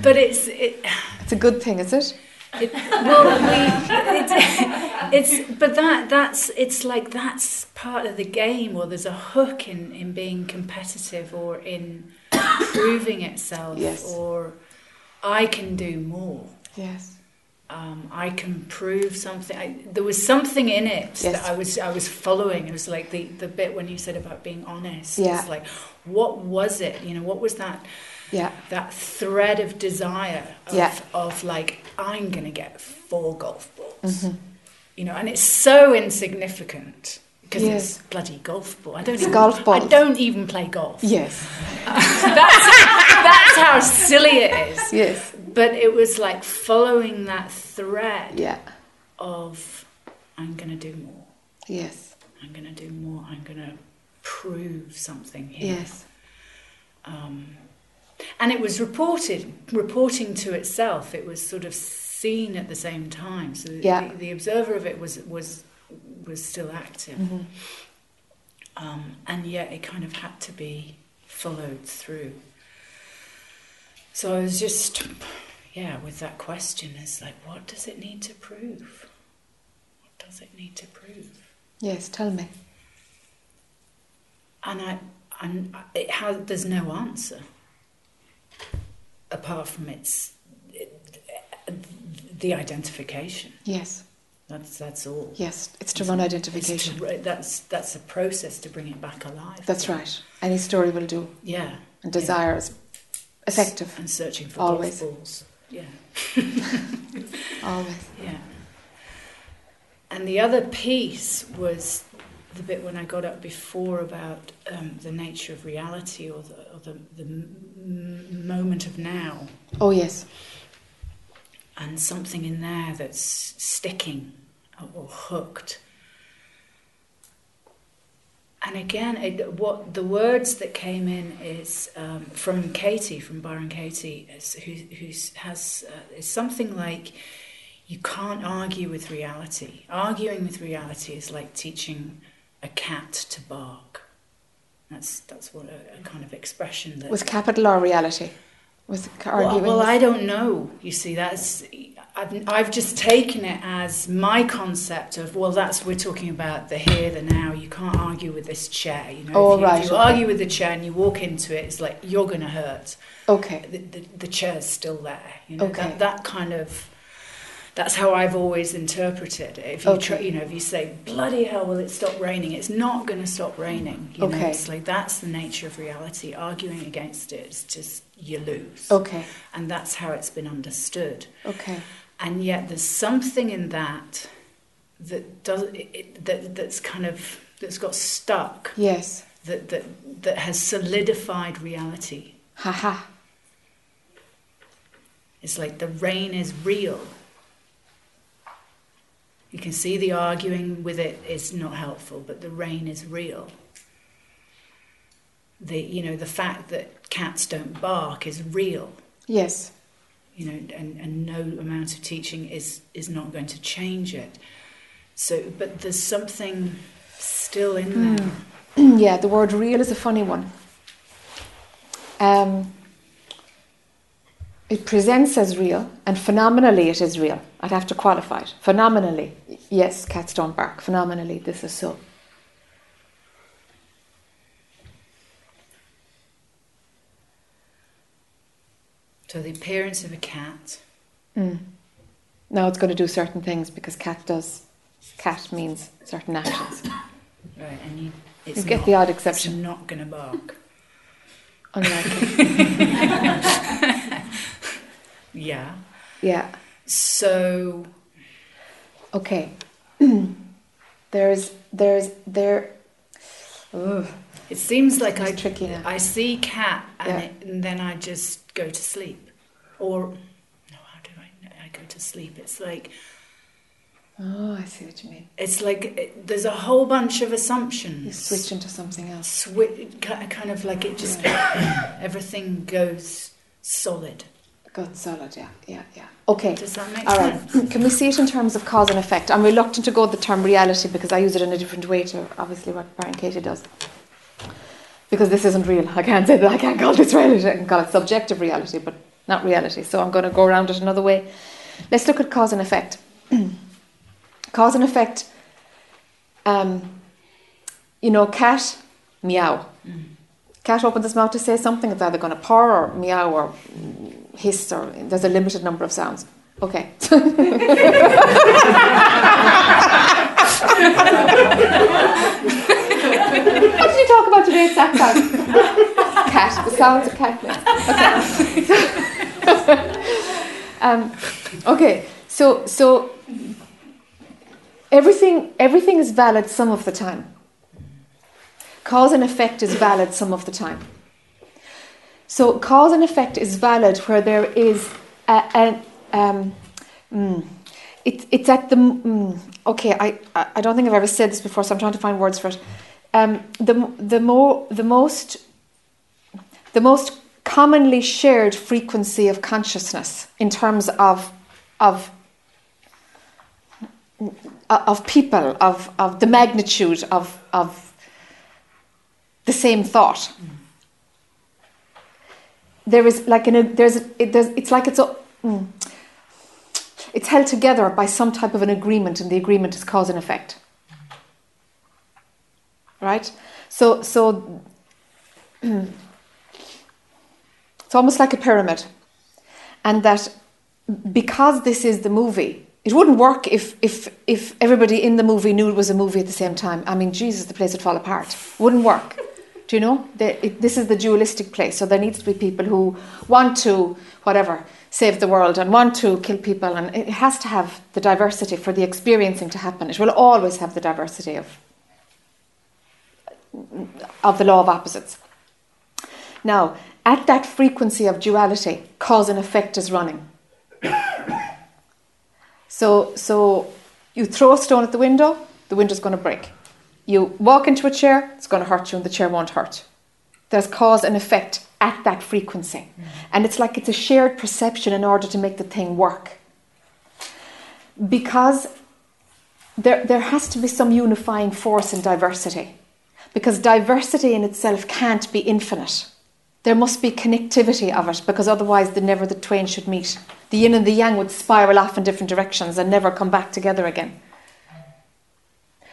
F: but it's it,
A: It's a good thing, is it?
F: It well we it's, it's but that that's it's like that's part of the game or there's a hook in in being competitive or in proving itself
A: Yes.
F: or I can do more.
A: Yes.
F: um, I can prove something. I, there was something in it
A: Yes.
F: that I was I was following. It was like the, the bit when you said about being honest.
A: Yeah.
F: It's like, what was it? You know, what was that
A: Yeah.
F: that thread of desire of,
A: Yeah.
F: of like I'm gonna get four golf balls.
A: Mhm.
F: You know, and it's so insignificant because
A: Yes.
F: it's bloody golf ball. I don't
A: It's
F: even,
A: golf
F: I don't even play golf.
A: Yes.
F: that's that's how silly it is.
A: Yes.
F: But it was like following that thread
A: Yeah.
F: of I'm going to do more.
A: Yes.
F: I'm going to do more. I'm going to prove something here.
A: Yes.
F: Um, and it was reported, reporting to itself. It was sort of seen at the same time. So the,
A: Yeah.
F: the, the observer of it was was was still active,
A: Mhm.
F: um, and yet it kind of had to be followed through. So I was just, yeah, with that question, it's like, what does it need to prove? What does it need to prove?
A: Yes. Tell me.
F: And I, and it has, there's no answer apart from its the identification.
A: Yes.
F: That's that's all.
A: Yes. It's to run identification.
F: to- that's that's a process to bring it back alive.
A: That's right. Any story will do.
F: Yeah.
A: And desire is effective.
F: And searching for
A: Always.
F: balls. Yeah.
A: Always.
F: Yeah. And the other piece was the bit when I got up before about um, the nature of reality or the, or the, the m- moment of now.
A: Oh yes.
F: and something in there that's sticking or, hooked. And again, it, what the words that came in is um, from Katie, from Byron Katie, is, who who's, has uh, is something like, "You can't argue with reality. Arguing with reality is like teaching a cat to bark." That's that's what a, a kind of expression that
A: Was capital or reality? Was it
F: well,
A: arguing?
F: well, I don't know. You see, that's I've, I've just taken it as my concept of well, that's we're talking about the here, the now. You can't argue with this chair. You know,
A: Oh,
F: if you,
A: right,
F: if you
A: okay.
F: argue with the chair and you walk into it, it's like you're going to hurt.
A: okay.
F: The, the, the chair's still there. You know,
A: Okay.
F: that, that kind of. That's how I've always interpreted it. If you try, you know, if you say bloody hell, will it stop raining? It's not going to stop raining. You know,
A: Okay.
F: it's like that's the nature of reality. Arguing against it is just you lose
A: Okay.
F: and that's how it's been understood.
A: Okay.
F: And yet, there's something in that that does it, that that's kind of that's got stuck
A: Yes.
F: that that that has solidified reality.
A: Haha.
F: It's like the rain is real. You can see the arguing with it is not helpful, but the rain is real. The you know the fact that cats don't bark is real.
A: Yes.
F: you know, and, and no amount of teaching is, is not going to change it. So, but there's something still in there.
A: yeah, the word real is a funny one. Um, it presents as real, and phenomenally it is real. I'd have to qualify it. Phenomenally, yes, cats don't bark. Phenomenally, this is so.
F: So the appearance of a cat,
A: Mm. Now it's going to do certain things because cat does. Cat means certain actions.
F: right, and you, it's
A: You get
F: not,
A: the odd exception.
F: it's not going to bark.
A: Unlikely.
F: Yeah.
A: yeah.
F: So,
A: Okay. there's there's there. Ugh,
F: it seems like I,
A: tricky now.
F: I see cat and,
A: Yeah.
F: it, and then I just go to sleep. Or, no, how do I, I go to sleep? It's like,
A: Oh, I see what you mean.
F: it's like it, there's a whole bunch of
A: You
F: assumptions.
A: switch into something else.
F: Swi- kind of like it just everything goes solid.
A: Good, solid. Yeah, yeah, yeah. Okay.
F: Does that make
A: All right.
F: sense?
A: Can we see it in terms of cause and effect? I'm reluctant to go with the term reality because I use it in a different way to obviously what Byron Katie does. Because this isn't real. I can't say that I can't call this reality. I can call it subjective reality, but not reality. So I'm going to go around it another way. Let's look at cause and effect. cause and effect. Um, you know, cat, meow. Cat opens its mouth to say something. It's either going to purr or meow or hiss or there's a limited number of sounds. Okay. what did you talk about today at Sack Cat. The sounds of cat. Okay. um, okay. So so everything everything is valid some of the time. Cause and effect is valid some of the time. So cause and effect is valid where there is a, a um, mm, it, it's at the mm, okay. I, I don't think I've ever said this before, so I'm trying to find words for it. Um, the the more the most the most commonly shared frequency of consciousness in terms of of of people of of the magnitude of of the same thought there is like an a, there's, it, there's it's like it's a, mm, it's held together by some type of an agreement and the agreement is cause and effect. Right? So so it's almost like a pyramid. And that because this is the movie it wouldn't work if if if everybody in the movie knew it was a movie at the same time. I mean jesus the place would fall apart. Wouldn't work do you know? The, it, this is the dualistic place. So there needs to be people who want to, whatever, save the world and want to kill people. And it has to have the diversity for the experiencing to happen. It will always have the diversity of, of the law of opposites. Now, at that frequency of duality, cause and effect is running. So, so you throw a stone at the window, the window's going to break. You walk into a chair, it's going to hurt you, and the chair won't hurt. There's cause and effect at that frequency. Mm-hmm. And it's like it's a shared perception in order to make the thing work. Because there, there has to be some unifying force in diversity. Because diversity in itself can't be infinite. There must be connectivity of it, because otherwise, the never the twain should meet. The yin and the yang would spiral off in different directions and never come back together again.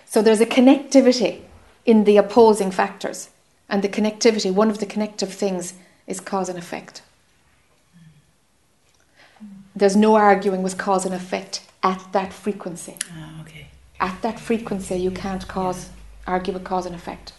A: So there's a connectivity in the opposing factors. And the connectivity, one of the connective things is cause and effect. There's no arguing with cause and effect at that frequency.
F: Ah, okay.
A: At that frequency, you can't cause argue with cause and effect.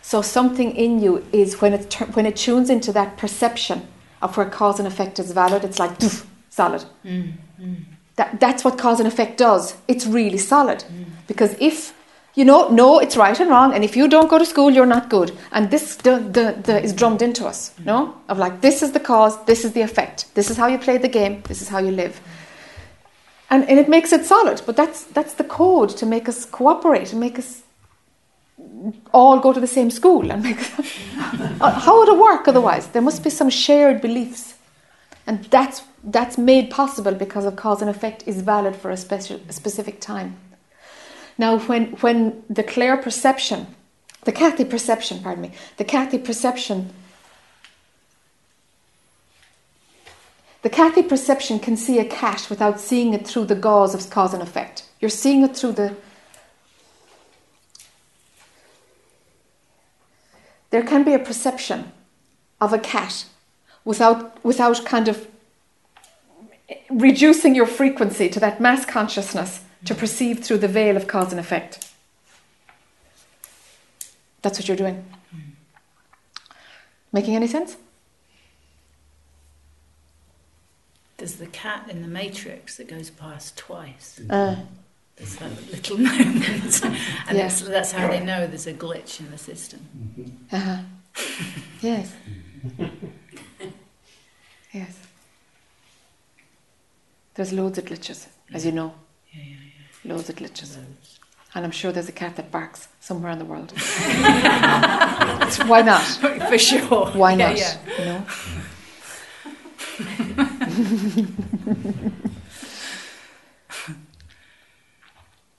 A: So something in you is when it when it tunes into that perception of where cause and effect is valid, it's like doof, solid. Mm, mm. That, that's what cause and effect does. It's really solid. Mm. Because if you know, no, it's right and wrong, and if you don't go to school, you're not good. And this is drummed into us, no? Of like, this is the cause, this is the effect, this is how you play the game, this is how you live. And, and it makes it solid, but that's, that's the code to make us cooperate and make us all go to the same school. And make, uh, how would it work otherwise? There must be some shared beliefs. And that's, that's made possible because of cause and effect is valid for a, special, a specific time. Now, when, when the clear perception, the Kathy perception, pardon me, the Kathy perception, the Kathy perception can see a cat without seeing it through the gauze of cause and effect. You're seeing it through the. There can be a perception of a cat without, without kind of reducing your frequency to that mass consciousness to perceive through the veil of cause and effect. That's what you're doing. Making any sense?
F: There's the cat in the Matrix that goes past twice.
A: Uh,
F: There's that little moment. and
A: Yeah.
F: that's how they know there's a glitch in the system.
A: uh-huh. yes. yes. There's loads of glitches, as you know.
F: Yeah, yeah, yeah.
A: Loads of glitches. And I'm sure there's a cat that barks somewhere in the world. Why not?
F: For sure.
A: Why
F: Yeah,
A: not?
F: yeah.
A: You know?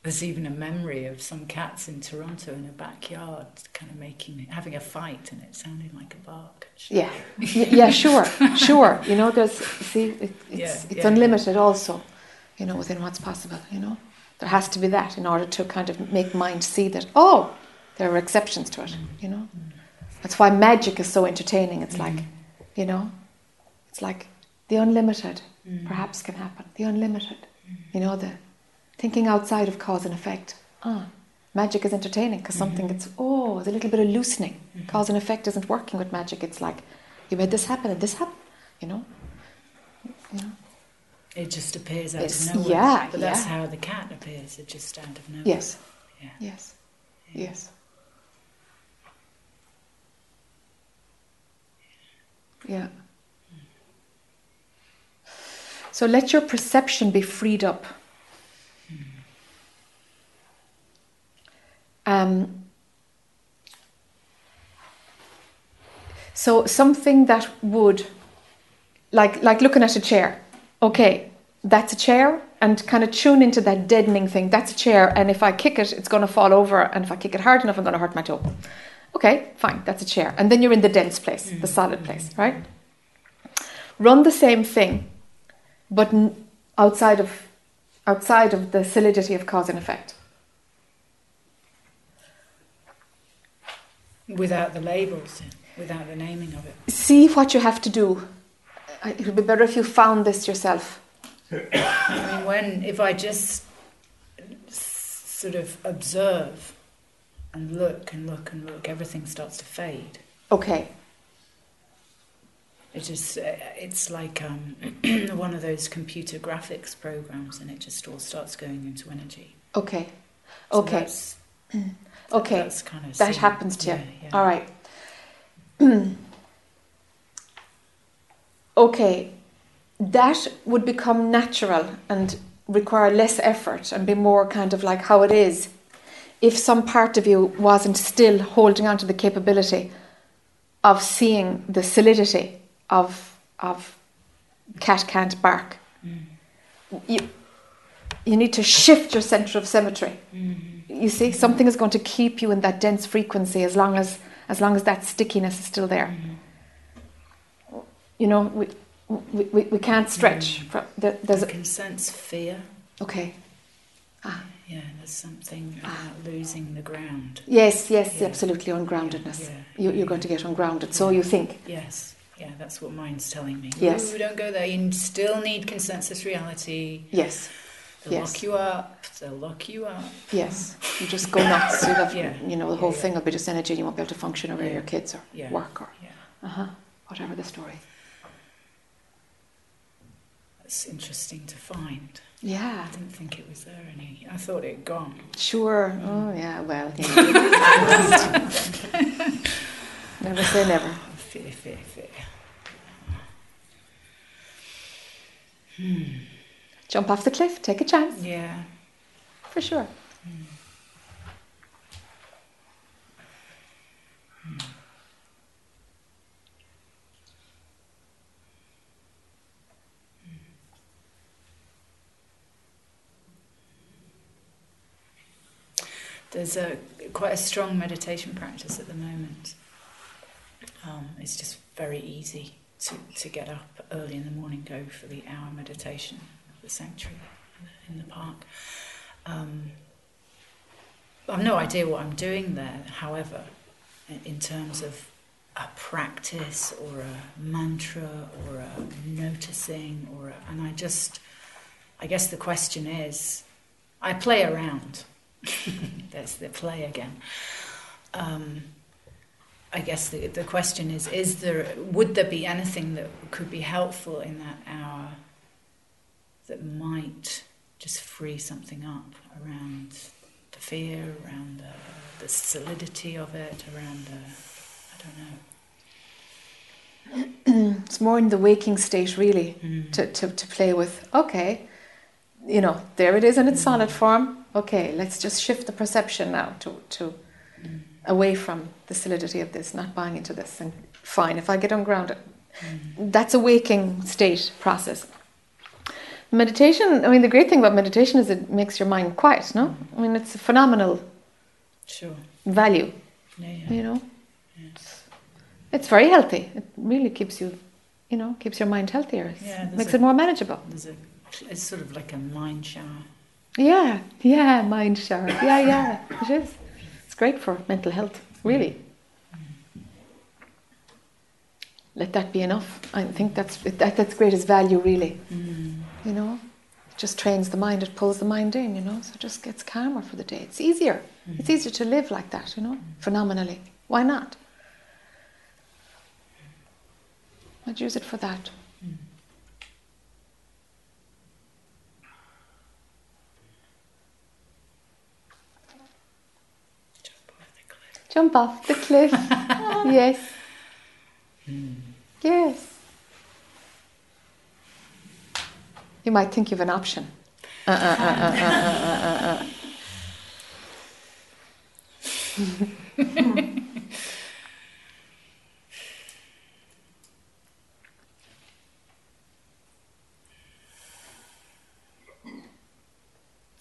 F: There's even a memory of some cats in Toronto in a backyard, kind of making, having a fight, and it sounded like a bark.
A: Yeah, yeah, sure, sure. You know, there's see, it, it's
F: Yeah,
A: it's
F: yeah,
A: unlimited also. You know, within what's possible. You know, there has to be that in order to kind of make mind see that. Oh, there are exceptions to it. You know, that's why magic is so entertaining. It's like, mm-hmm. you know, it's like the unlimited mm-hmm. perhaps can happen. The unlimited. Mm-hmm. You know, the thinking outside of cause and effect. Ah, magic is entertaining because something gets oh, there's a little bit of loosening. Cause and effect isn't working with magic. It's like you made this happen and this happen. You know. You know.
F: It just appears out
A: It's-
F: of nowhere.
A: yeah,
F: But that's
A: yeah.
F: how the cat appears. It just out of nowhere.
A: Yes.
F: Yeah.
A: Yes. Yes. Yeah. So let your perception be freed up. Um, so something that would, like like looking at a chair. Okay, that's a chair, and kind of tune into that deadening thing. That's a chair, and if I kick it, it's going to fall over, and if I kick it hard enough, I'm going to hurt my toe. Okay, fine, that's a chair, and then you're in the dense place, the mm. solid place, right? Run the same thing, but outside of outside of the solidity of cause and effect.
F: Without the labels, without the naming of it.
A: See what you have to do. It would be better if you found this yourself.
F: I mean, when if I just sort of observe and look and look and look, everything starts to fade.
A: Okay.
F: It just uh, it's like um, one of those computer graphics programs, and it just all starts going into energy.
A: Okay.
F: So
A: Okay.
F: that's-
A: Okay.
F: That's kind of
A: That happens to you.
F: Yeah, yeah.
A: All right. okay. That would become natural and require less effort and be more kind of like how it is if some part of you wasn't still holding on to the capability of seeing the solidity of of cat can't bark. Mm-hmm. You, you need to shift your center of symmetry. Mm-hmm. You see, something is going to keep you in that dense frequency as long as as long as that stickiness is still there. Mm-hmm. You know, we we, we, can't stretch. From, there, there's
F: I
A: a,
F: can sense fear.
A: okay. Ah,
F: Yeah, there's something about losing the ground.
A: yes, yes,
F: Yeah.
A: absolutely ungroundedness.
F: Yeah.
A: You, you're going to get ungrounded, so you think.
F: Yes, yeah, that's what mine's telling me.
A: Yes.
F: Ooh, don't go there. You still need consensus reality.
A: Yes,
F: They'll
A: Yes.
F: lock you up. They'll lock you up.
A: yes. You just go nuts. You have,
F: Yeah.
A: you know, the whole
F: yeah.
A: thing will be just energy. and You won't be able to function or
F: Yeah.
A: your kids or
F: Yeah.
A: work or
F: Yeah,
A: uh huh, whatever the story.
F: That's interesting to find.
A: Yeah,
F: I didn't think it was there any. I thought it had gone.
A: sure. Oh yeah, well, never say never.
F: Fear, fear, fear. Hmm.
A: Jump off the cliff, take a chance,
F: Yeah.
A: for sure. Hmm.
F: There's a quite a strong meditation practice at the moment. Um, it's just very easy to, to get up early in the morning, go for the hour meditation at the sanctuary in the park. Um, I've no idea what I'm doing there, however, in- terms of a practice or a mantra or a noticing or a, and I just I guess the question is I play around there's the play again. Um, I guess the, the question is: Is there would there be anything that could be helpful in that hour that might just free something up around the fear, around the, the solidity of it, around the I don't know.
A: It's more in the waking state, really,
F: Mm.
A: to, to, to play with. Okay, you know, there it is in its solid form. Okay, let's just shift the perception now to, to away from the solidity of this, not buying into this. And fine, if I get ungrounded, that's a waking state process. Meditation, I mean, the great thing about meditation is it makes your mind quiet, no? I mean, it's a phenomenal
F: Sure.
A: value,
F: Yeah. yeah.
A: you know? It's, it's very healthy. It really keeps you, you know, keeps your mind healthier.
F: Yeah,
A: makes
F: a-
A: it more manageable.
F: It's sort of like a mind shower.
A: Yeah, yeah, mind shower. Yeah, yeah, it is. It's great for mental health, really. Mm. Let that be enough. I think that's that, that's greatest value, really. Mm. You know, it just trains the mind. It pulls the mind in. You know, so it just gets calmer for the day. It's easier. Mm. It's easier to live like that. You know, phenomenally. Why not? I'd use it for that.
F: Jump off the cliff.
A: The cliff. yes. Yes. You might think you have an option. Uh, uh, uh.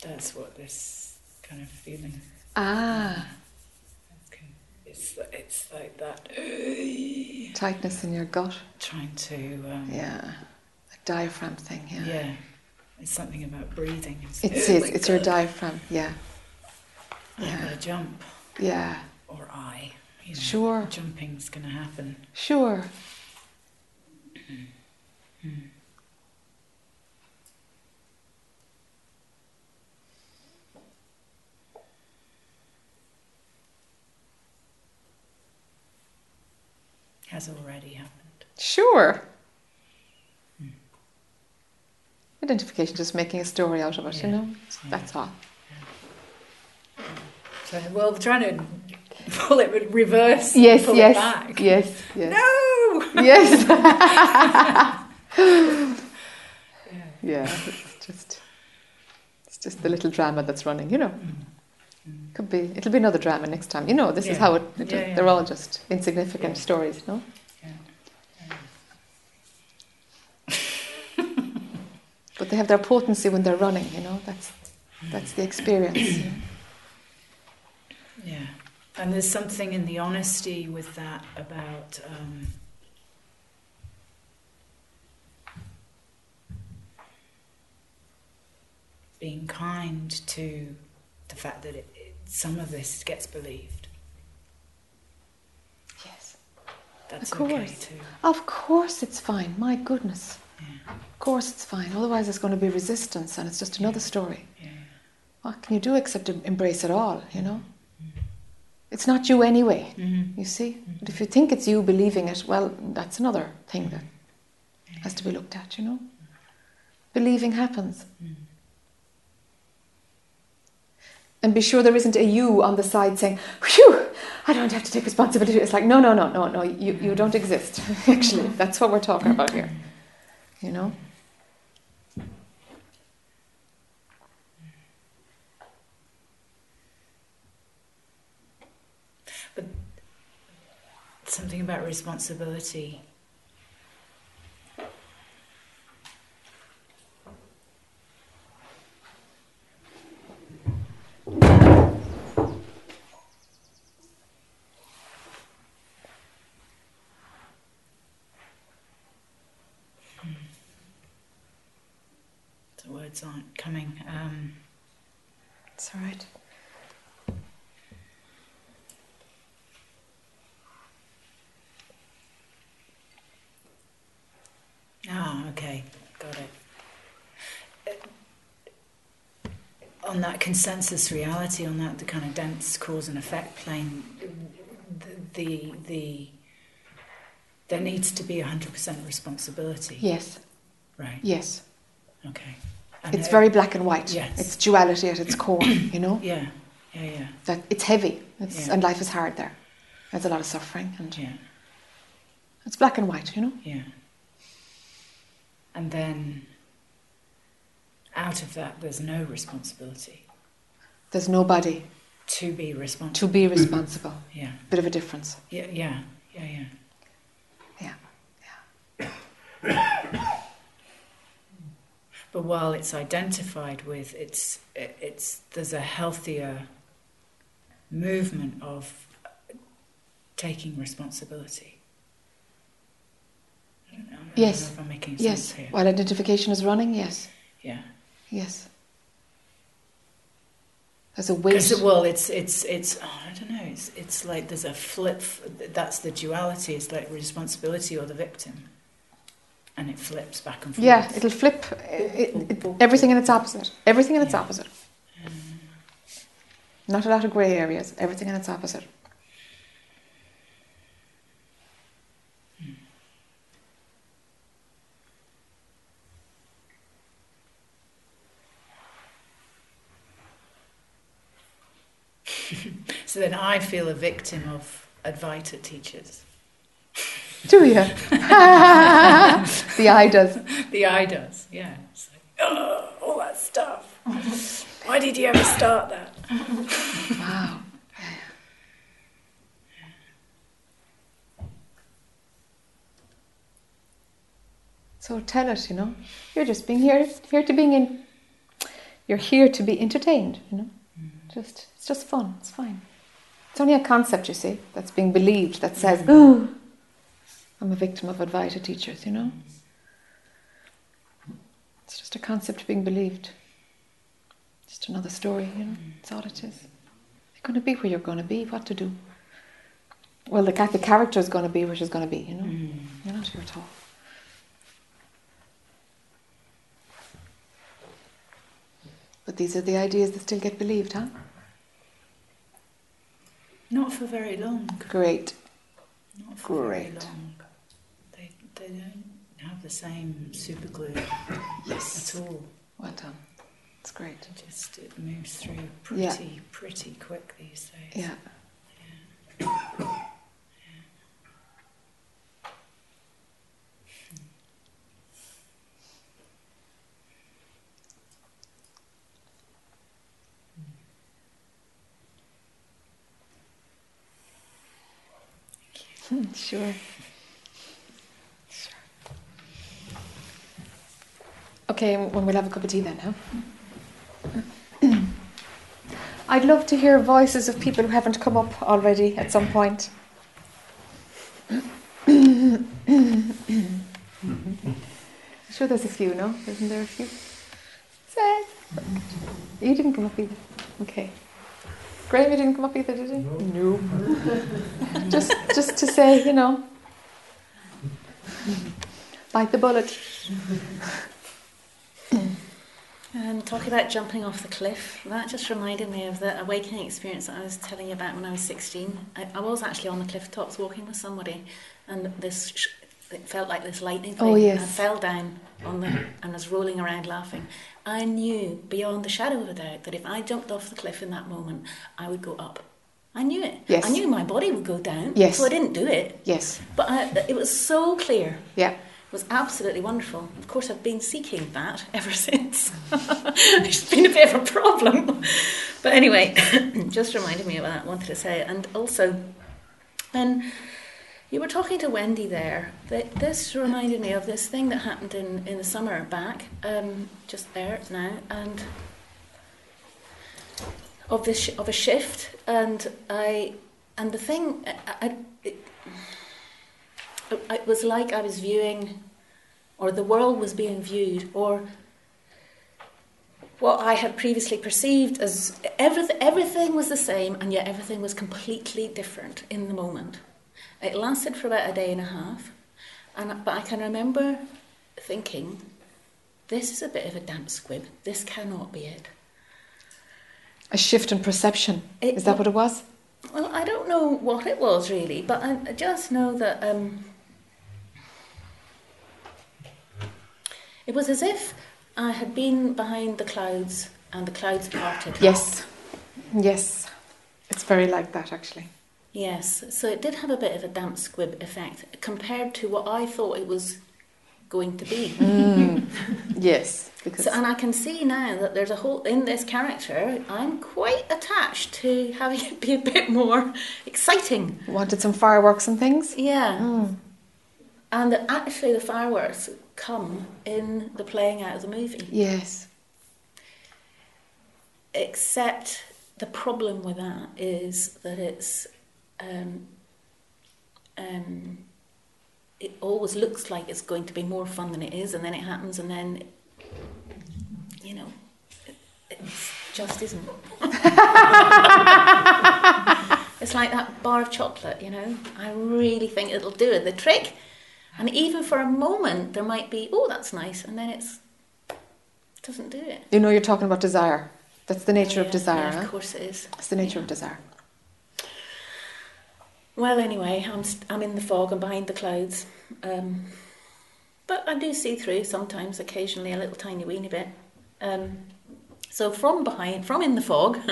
F: That's what this kind of feeling.
A: Ah,
F: It's it's like that.
A: tightness in your gut.
F: Trying to. Um,
A: Yeah. A diaphragm thing, yeah.
F: yeah. It's something about breathing. It's,
A: It
F: "Oh
A: is.
F: my
A: It's your diaphragm. Yeah.
F: I'm
A: Yeah.
F: gonna jump,
A: Yeah.
F: or I. You know,
A: Sure.
F: Jumping's gonna happen.
A: Sure.
F: Has already happened.
A: Sure. Identification, just making a story out of it, you
F: Yeah.
A: know? That's all.
F: So, well, trying to pull it reverse.
A: Yes, yes.
F: It back.
A: Yes, yes.
F: No.
A: Yes.
F: Yeah.
A: yeah, it's just just the little drama that's running, you know.
F: Mm.
A: Could be, it'll be another drama next time. You know, this is how it, it
F: Yeah, yeah.
A: they're all just insignificant
F: Yeah.
A: stories, no? But they have their potency when they're running, you know, that's, that's the experience.
F: Yeah, and there's something in the honesty with that about um, being kind to the fact that it, some of this gets believed.
A: Yes.
F: That's
A: Of
F: okay
A: course.
F: too.
A: Of course it's fine, my goodness.
F: Yeah,
A: Of course it's fine, otherwise there's going to be resistance and it's just another story.
F: yeah,
A: What can you do except embrace it all, you know? Mm-hmm. It's not you anyway,
F: mm-hmm.
A: you see? But if mm-hmm. you think it's you believing it, well, that's another thing that has to be looked at, you know? Mm-hmm. Believing happens. And be sure there isn't a you on the side saying, Phew, I don't have to take responsibility. It's like, no, no, no, no, no, you, you don't exist. Actually, that's what we're talking about here. You know?
F: But something about responsibility. The words aren't coming. Um,
A: It's all right.
F: Ah, okay, got it. Uh, On that consensus reality, on that the kind of dense cause and effect plane, the the, the there needs to be hundred percent responsibility.
A: Yes,
F: Right.
A: yes.
F: Okay. And
A: It's
F: it-
A: very black and white.
F: Yes.
A: It's duality at its core, you know?
F: Yeah. Yeah. Yeah.
A: That it's heavy. It's,
F: Yeah.
A: And life is hard there. There's a lot of suffering and
F: Yeah.
A: it's black and white, you know?
F: Yeah. And then out of that, there's no responsibility
A: There's nobody
F: to be responsible.
A: to be responsible.
F: Yeah.
A: Bit of a difference.
F: Yeah. Yeah. Yeah. Yeah.
A: Yeah.
F: But while it's identified with, it's it's there's a healthier movement of taking responsibility. I don't know, I don't
A: Yes.
F: know if I'm making sense
A: Yes.
F: here.
A: While identification is running, yes.
F: Yeah.
A: Yes. There's a weight.
F: Because well, it's it's it's oh, I don't know. It's it's like there's a flip. That's the duality. It's like responsibility or the victim, and it flips back and forth.
A: Yeah, it'll flip it, it, everything in its opposite. Everything in its
F: Yeah.
A: opposite. Not a lot of grey areas. Everything in its opposite.
F: So then I feel a victim of Advaita teachers.
A: Do you? the I does.
F: The I does. Yeah. It's like oh, all that stuff. Why did you ever start that?
A: Wow. So tell us, you know, you're just being here, here to being in. You're here to be entertained, you know. Mm. Just it's just fun. It's fine. It's only a concept, you see, that's being believed that says, "Oh, I'm a victim of Advaita teachers," you know. It's just a concept being believed. Just another story, you know. That's all it is. You're going to be where you're going to be. What to do? Well, the, the character is going to be where she's going to be, you know. Mm. You're not here at all. But these are the ideas that still get believed, huh?
F: Not for very long.
A: Great.
F: Not for
A: Great.
F: very long. They don't have the same super glue
A: yes.
F: at all.
A: Well done. It's great.
F: It just it moves through pretty,
A: yeah.
F: pretty quick these days.
A: Yeah. yeah. Hmm. sure. Okay, when we'll have a cup of tea then, huh? I'd love to hear voices of people who haven't come up already at some point. I'm sure there's a few, no? Isn't there a few? Say. You didn't come up either. Okay. Graham, you didn't come up either, did you? No. just, just to say, you know, bite the bullet.
G: Um, talking about jumping off the cliff, that just reminded me of the awakening experience that I was telling you about when I was 16. I, I was actually on the cliff tops walking with somebody, and this sh- it felt like this lightning
A: Oh,
G: thing.
A: yes.
G: I fell down on the and was rolling around laughing. I knew beyond the shadow of a doubt that if I jumped off the cliff in that moment, I would go up. I knew it.
A: Yes.
G: I knew my body would go down.
A: Yes.
G: So I didn't do it.
A: Yes.
G: But I, it was so clear.
A: Yeah.
G: Was absolutely wonderful. Of course, I've been seeking that ever since. it's been a bit of a problem. But anyway, just reminded me of that, wanted to say. And also, when you were talking to Wendy there, that this reminded me of this thing that happened in, in the summer back, um, just there now, and of this of a shift. And I, and the thing, I, I, it, it was like I was viewing, or the world was being viewed, or what I had previously perceived as everything, everything was the same, and yet everything was completely different in the moment. It lasted for about a day and a half, and but I can remember thinking, "This is a bit of a damp squib. This cannot be it."
A: A shift in perception.
G: It-
A: Is that what it was?
G: Well, I don't know what it was really, but I I just know that um, it was as if I had been behind the clouds and the clouds parted.
A: Yes. Yes. It's very like that, actually.
G: Yes, so it did have a bit of a damp squib effect compared to what I thought it was going to be.
A: Mm. yes. Because
G: So, and I can see now that there's a whole in this character. I'm quite attached to having it be a bit more exciting.
A: wanted some fireworks and things.
G: Yeah.
A: Mm.
G: And actually the fireworks come in the playing out of the movie.
A: Yes.
G: Except the problem with that is that it's um, um, it always looks like it's going to be more fun than it is, and then it happens, and then you know it, it just isn't. it's like that bar of chocolate, you know. I really think it'll do it. The trick, and even for a moment, there might be, oh, that's nice, and then it's doesn't do it.
A: You know, you're talking about desire. That's the nature
G: Yeah,
A: of desire.
G: yeah, of course it is.
A: It's the nature
G: Yeah.
A: of desire.
G: Well, anyway, I'm st- I'm in the fog and behind the clouds, um, but I do see through sometimes, occasionally, a little tiny weeny bit. Um, so from behind, from in the fog.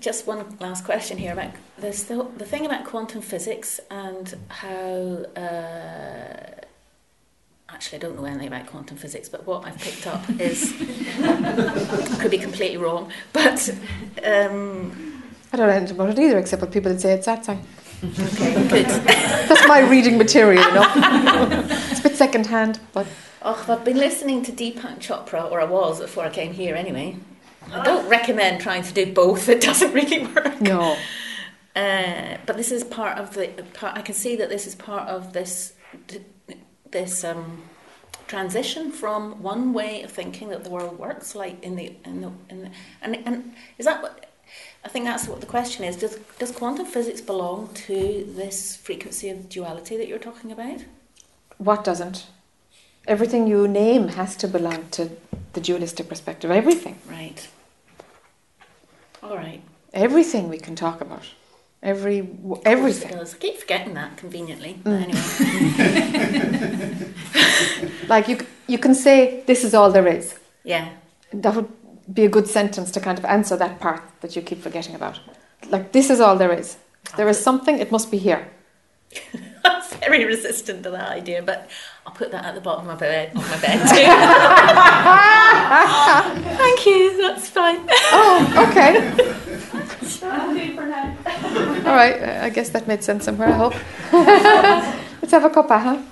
G: just one last question here about there's the the thing about quantum physics and how. Uh, Actually, I don't know anything about quantum physics, but what I've picked up is could be completely wrong, but um,
A: I don't know anything about it either, except what people would say it's satsang.
G: okay, good.
A: That's my reading material, you know. it's a bit second hand, but
G: Oh, I've been listening to Deepak Chopra, or I was before I came here anyway. I don't recommend trying to do both, it doesn't really work.
A: no.
G: Uh, but this is part of the part, I can see that this is part of this this um, transition from one way of thinking that the world works, like in the in the, in the and and is that what I think that's what the question is. Does does quantum physics belong to this frequency of duality that you're talking about?
A: What doesn't? Everything you name has to belong to the dualistic perspective. Everything.
G: Right. All right.
A: Everything we can talk about. Every
G: Of course it
A: everything.
G: does. I keep forgetting that conveniently. But
A: Mm.
G: anyway,
A: Like you, you can say this is all there is.
G: yeah.
A: That would be a good sentence to kind of answer that part that you keep forgetting about. Like this is all there is. If there is something, it must be here.
G: I'm very resistant to that idea, but I'll put that at the bottom of my bed. Of my bed too. Thank you. That's fine.
A: Oh, okay. All right, I guess that made sense somewhere, I hope. Let's have a cuppa, huh?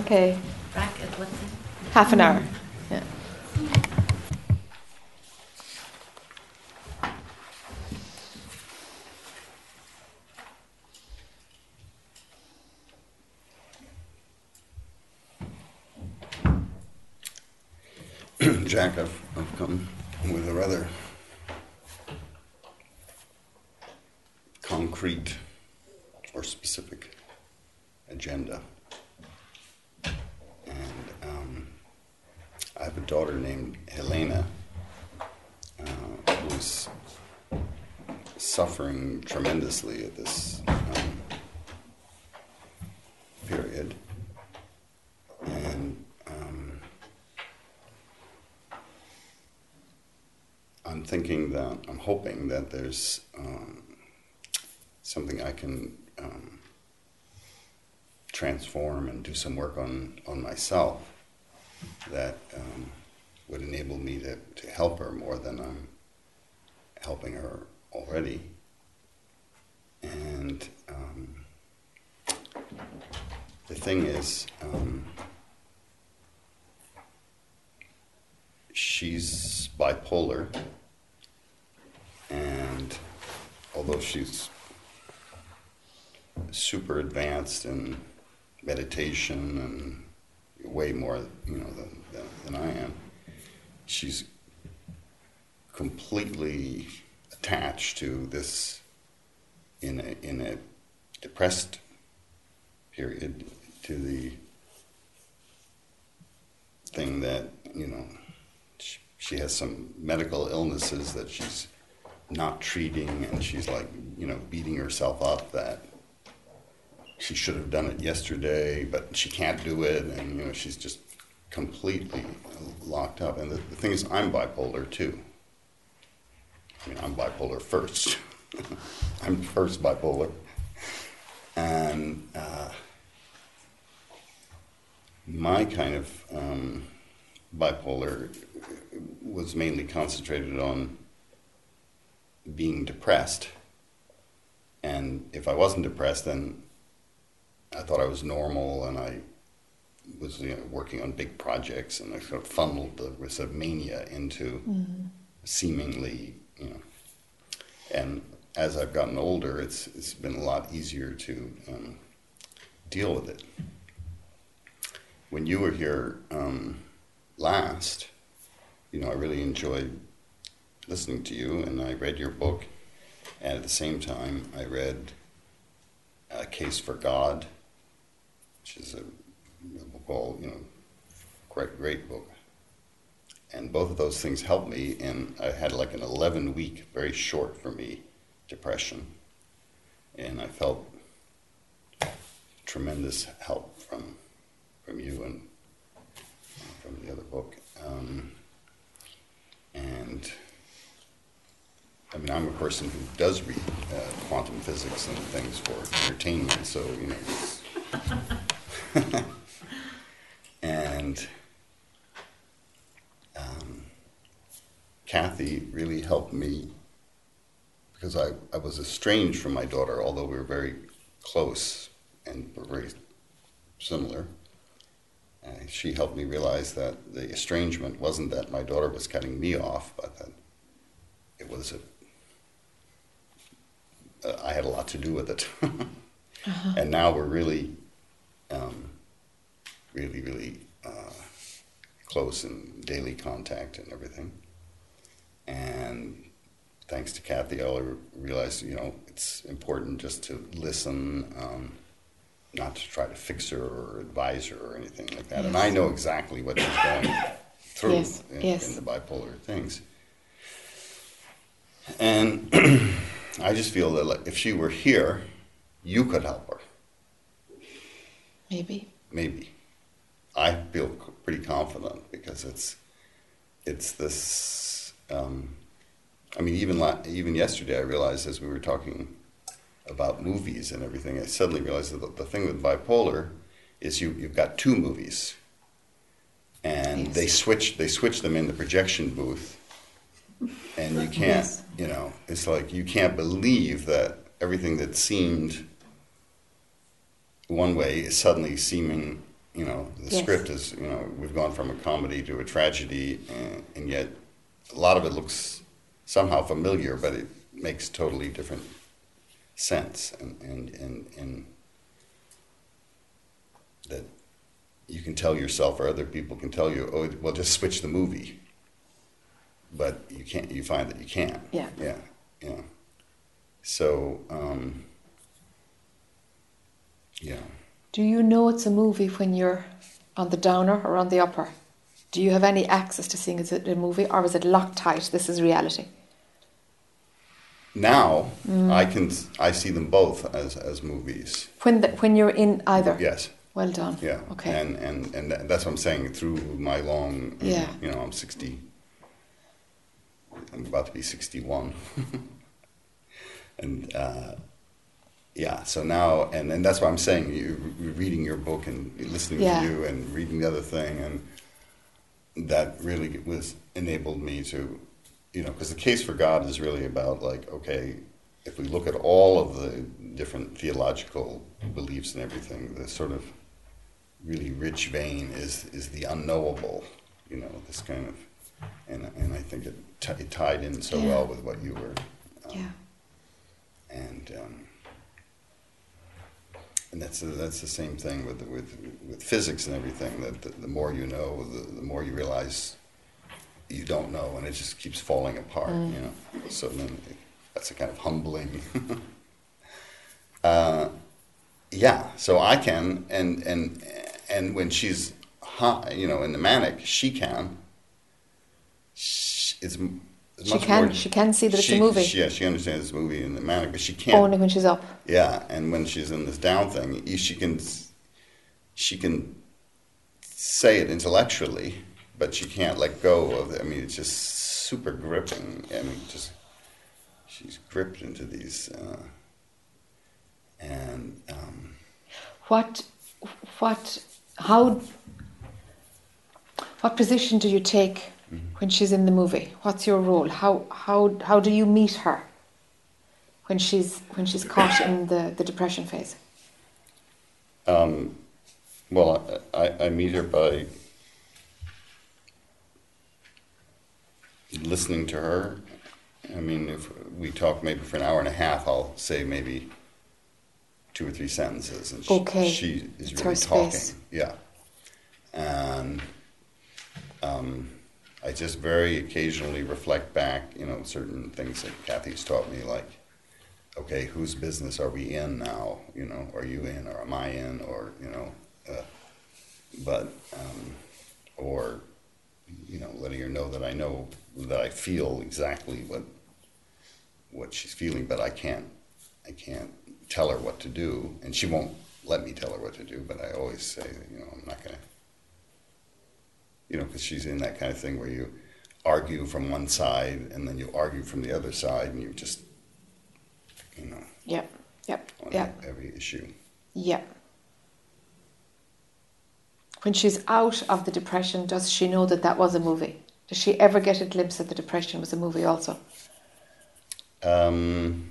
A: Okay.
G: Back at what?
A: Half an hour. Yeah.
H: Jack, I've, I've come with a rather concrete or specific agenda. And um, I have a daughter named Helena uh, who's suffering tremendously at this um, period. And I'm thinking that, I'm hoping that there's um, something I can um, transform and do some work on, on myself that um, would enable me to, to help her more than I'm helping her already. And um, the thing is, um, she's bipolar, and although she's super advanced in meditation and way more, you know, than, than, than I am, she's completely attached to this in a, in a depressed period to the thing that you know she, she has some medical illnesses that she's not treating and she's like you know beating herself up that she should have done it yesterday but she can't do it and you know she's just completely locked up. And the, the thing is i'm bipolar too. I mean i'm bipolar first. I'm first bipolar. And uh, my kind of um, bipolar was mainly concentrated on being depressed. And if I wasn't depressed, then I thought I was normal and I was you know, working on big projects and I sort of funneled the sort of mania into seemingly, you know. And as I've gotten older, it's, it's been a lot easier to um, deal with it when you were here um, last, you know, I really enjoyed listening to you, and I read your book, and at the same time, I read A Case for God, which is a, a book all, you know, great, great book. And both of those things helped me, and I had like an 11 week, very short for me, depression. And I felt tremendous help from from you and from the other book. Um, and I mean, I'm a person who does read uh, quantum physics and things for entertainment, so you know. and um, Katie really helped me because I, I was estranged from my daughter, although we were very close and were very similar. Uh, she helped me realize that the estrangement wasn't that my daughter was cutting me off, but that it was a, uh, I had a lot to do with it. uh-huh. And now we're really, um, really, really uh, close in daily contact and everything. And thanks to Katie, I realized, you know, it's important just to listen. Um, not to try to fix her or advise her or anything like that. Yes. And I know exactly what she's going through
A: yes.
H: In,
A: yes.
H: in, the bipolar things. And I just feel that like, if she were here, you could help her.
A: Maybe.
H: Maybe. I feel pretty confident because it's it's this. Um, I mean, even la- even yesterday, I realized as we were talking about movies and everything, I suddenly realized that the, the thing with bipolar is you you've got two movies, and yes. they switch they switch them in the projection booth, and you can't yes. you know it's like you can't believe that everything that seemed one way is suddenly seeming, you know, the
A: Yes.
H: script is, you know, we've gone from a comedy to a tragedy, and, and yet a lot of it looks somehow familiar, but it makes totally different sense, and and and, and that you can tell yourself or other people can tell you, oh, well, just switch the movie, but you can't. You find that you can't.
A: Yeah.
H: Yeah. Yeah. So, um, yeah.
A: Do you know it's a movie when you're on the downer or on the upper? Do you have any access to seeing is it a movie or is it locked tight? This is reality.
H: Now
A: Mm.
H: I can I see them both as as movies.
A: When the, when you're in either.
H: Yes.
A: Well done.
H: Yeah.
A: Okay.
H: And and and that's what I'm saying. Through my long,
A: Yeah.
H: You know, I'm 60. I'm about to be 61. and uh, yeah, so now and and that's what I'm saying. You you're reading your book and listening
A: Yeah.
H: to you and reading the other thing and that really was enabled me to, you know, because the case for God is really about like, okay, if we look at all of the different theological beliefs and everything, the sort of really rich vein is is the unknowable, you know, this kind of, and and I think it, t- it tied in so
A: Yeah.
H: well with what you were, um,
A: Yeah.
H: and um, and that's that's the same thing with with with physics and everything. That the, the more you know, the, the more you realize you don't know, and it just keeps falling apart.
A: Mm.
H: You know, so then it, that's a kind of humbling. uh, yeah, so I can, and and and when she's high, you know, in the manic, she can. She, it's,
A: She can
H: more-
A: she can see that it's
H: she-
A: a movie
H: she- yeah, she understands it's a movie in the manic, but she can't.
A: only when she's up.
H: Yeah, and when she's in this down thing, she can she can say it intellectually, but she can't let go of it. I mean, it's just super gripping. I mean, just she's gripped into these, uh, and um,
A: What what how what position do you take when she's in the movie? What's your role? How how how do you meet her when she's when she's caught in the, the depression phase?
H: um, well, I, I, I meet her by listening to her. I mean, if we talk maybe for an hour and a half, I'll say maybe two or three sentences, and she,
A: Okay.
H: she is
A: It's
H: really talking. Yeah, and um, I just very occasionally reflect back, you know, certain things that Katie's taught me, like, okay, whose business are we in now? You know, are you in, or am I in, or you know, uh, but um, or you know, letting her know that I know that I feel exactly what what she's feeling, but I can't I can't tell her what to do, and she won't let me tell her what to do. But I always say, you know, I'm not gonna, you know, because she's in that kind of thing where you argue from one side and then you argue from the other side, and you just, you know,
A: Yep. Yep.
H: on
A: Yep.
H: every issue.
A: Yep. When she's out of the depression, does she know that that was a movie? Does she ever get a glimpse that the depression was a movie also?
H: Um,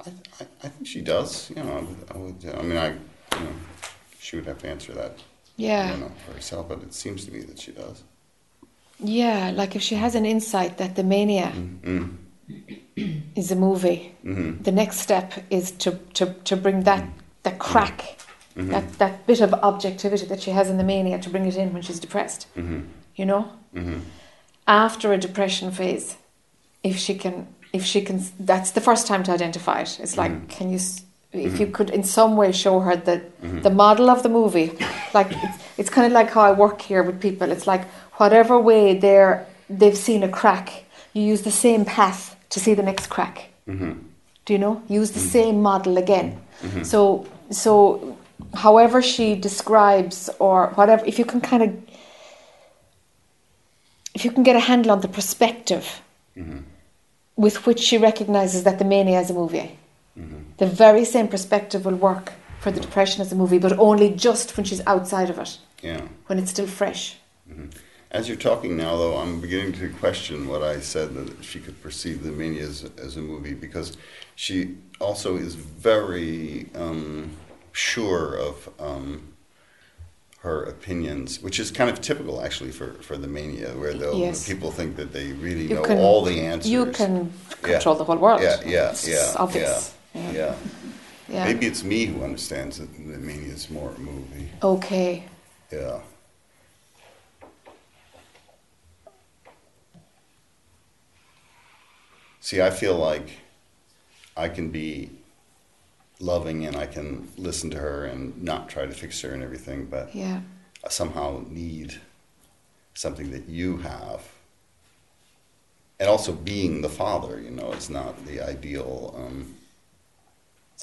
H: I, I, I think she does. You know, I would, I, would, I mean, I, you know, she would have to answer that.
A: Yeah.
H: You know, for herself, but it seems to me that she does.
A: Yeah, like if she has an insight that the mania
H: Mm,
A: is a movie,
H: mm,
A: the next step is to, to, to bring that, that crack,
H: mm,
A: that, that bit of objectivity that she has in the mania, to bring it in when she's depressed.
H: mm,
A: You know? After a depression phase, if she can, if she can, that's the first time to identify it. It's like, can you, if mm-hmm. you could in some way show her the, mm-hmm. the model of the movie, like it's, it's kind of like how I work here with people. It's like whatever way they're, they've seen a crack, you use the same path to see the next crack.
H: mm,
A: Do you know? Use the same model again. So, so, however she describes or whatever, if you can kind of, if you can get a handle on the perspective with which she recognizes that the mania is a movie, the very same perspective will work for the depression as a movie, but only just when she's outside of it,
H: Yeah.
A: when it's still fresh.
H: As you're talking now, though, I'm beginning to question what I said that she could perceive the mania as, as a movie because she also is very um, sure of um, her opinions, which is kind of typical actually for, for the mania, where they'll,
A: Yes.
H: people think that they really
A: You
H: know
A: can-
H: all the answers.
A: You can
H: Yeah.
A: control the whole world.
H: Yeah, yeah,
A: It's
H: yeah,
A: obvious.
H: yeah,
A: Yeah.
H: yeah.
A: Yeah.
H: Maybe it's me who understands that the mania is more a movie.
A: Okay.
H: Yeah. See, I feel like I can be loving and I can listen to her and not try to fix her and everything, but
A: Yeah.
H: I somehow need something that you have. And also being the father, you know, it's not the ideal. Um,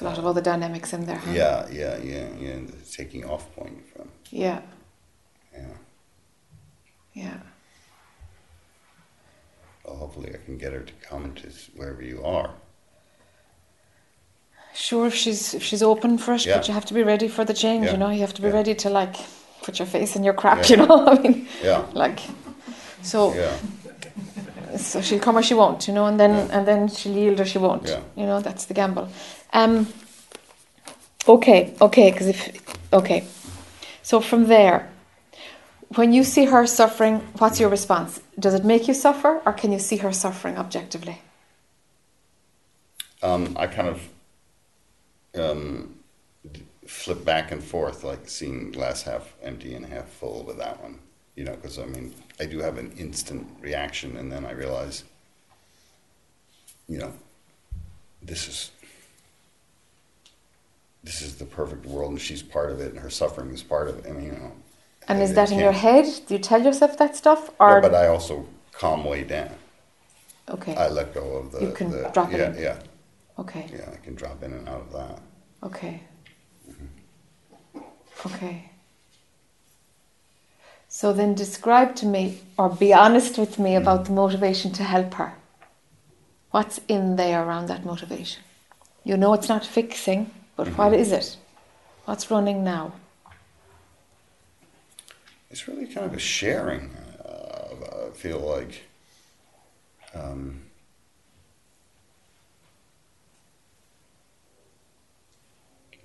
A: A lot of other dynamics in there. Huh?
H: yeah, yeah, yeah, yeah. The taking off point from,
A: Yeah.
H: yeah.
A: Yeah.
H: Well, hopefully, I can get her to come to wherever you are.
A: Sure, if she's if she's open for it,
H: Yeah.
A: but you have to be ready for the change.
H: Yeah.
A: You know, you have to be
H: Yeah.
A: ready to like put your face in your crap. You know, I mean,
H: Yeah,
A: like so.
H: yeah,
A: So she'll come or she won't. You know, and then and then she'll yield or she won't.
H: Yeah.
A: You know, that's the gamble. Um. Okay, okay, because if okay, so from there, when you see her suffering, what's your response? Does it make you suffer, or can you see her suffering objectively?
H: um, I kind of um, flip back and forth, like seeing glass half empty and half full with that one. You know, because I mean, I do have an instant reaction, and then I realize, you know, this is this is the perfect world, and she's part of it, and her suffering is part of it. I mean, you know.
A: And
H: I-
A: is that in your head? Do you tell yourself that stuff, or
H: Yeah, but I also calm way down.
A: okay,
H: I let go of the.
A: You can
H: the,
A: drop it
H: yeah,
A: in.
H: Yeah,
A: okay,
H: yeah. I can drop in and out of that.
A: okay, mm-hmm. okay. So then, describe to me, or be honest with me about mm-hmm. the motivation to help her. What's in there around that motivation? You know it's not fixing, but what is it? What's running now?
H: It's really kind of a sharing. Uh, I feel like. Um,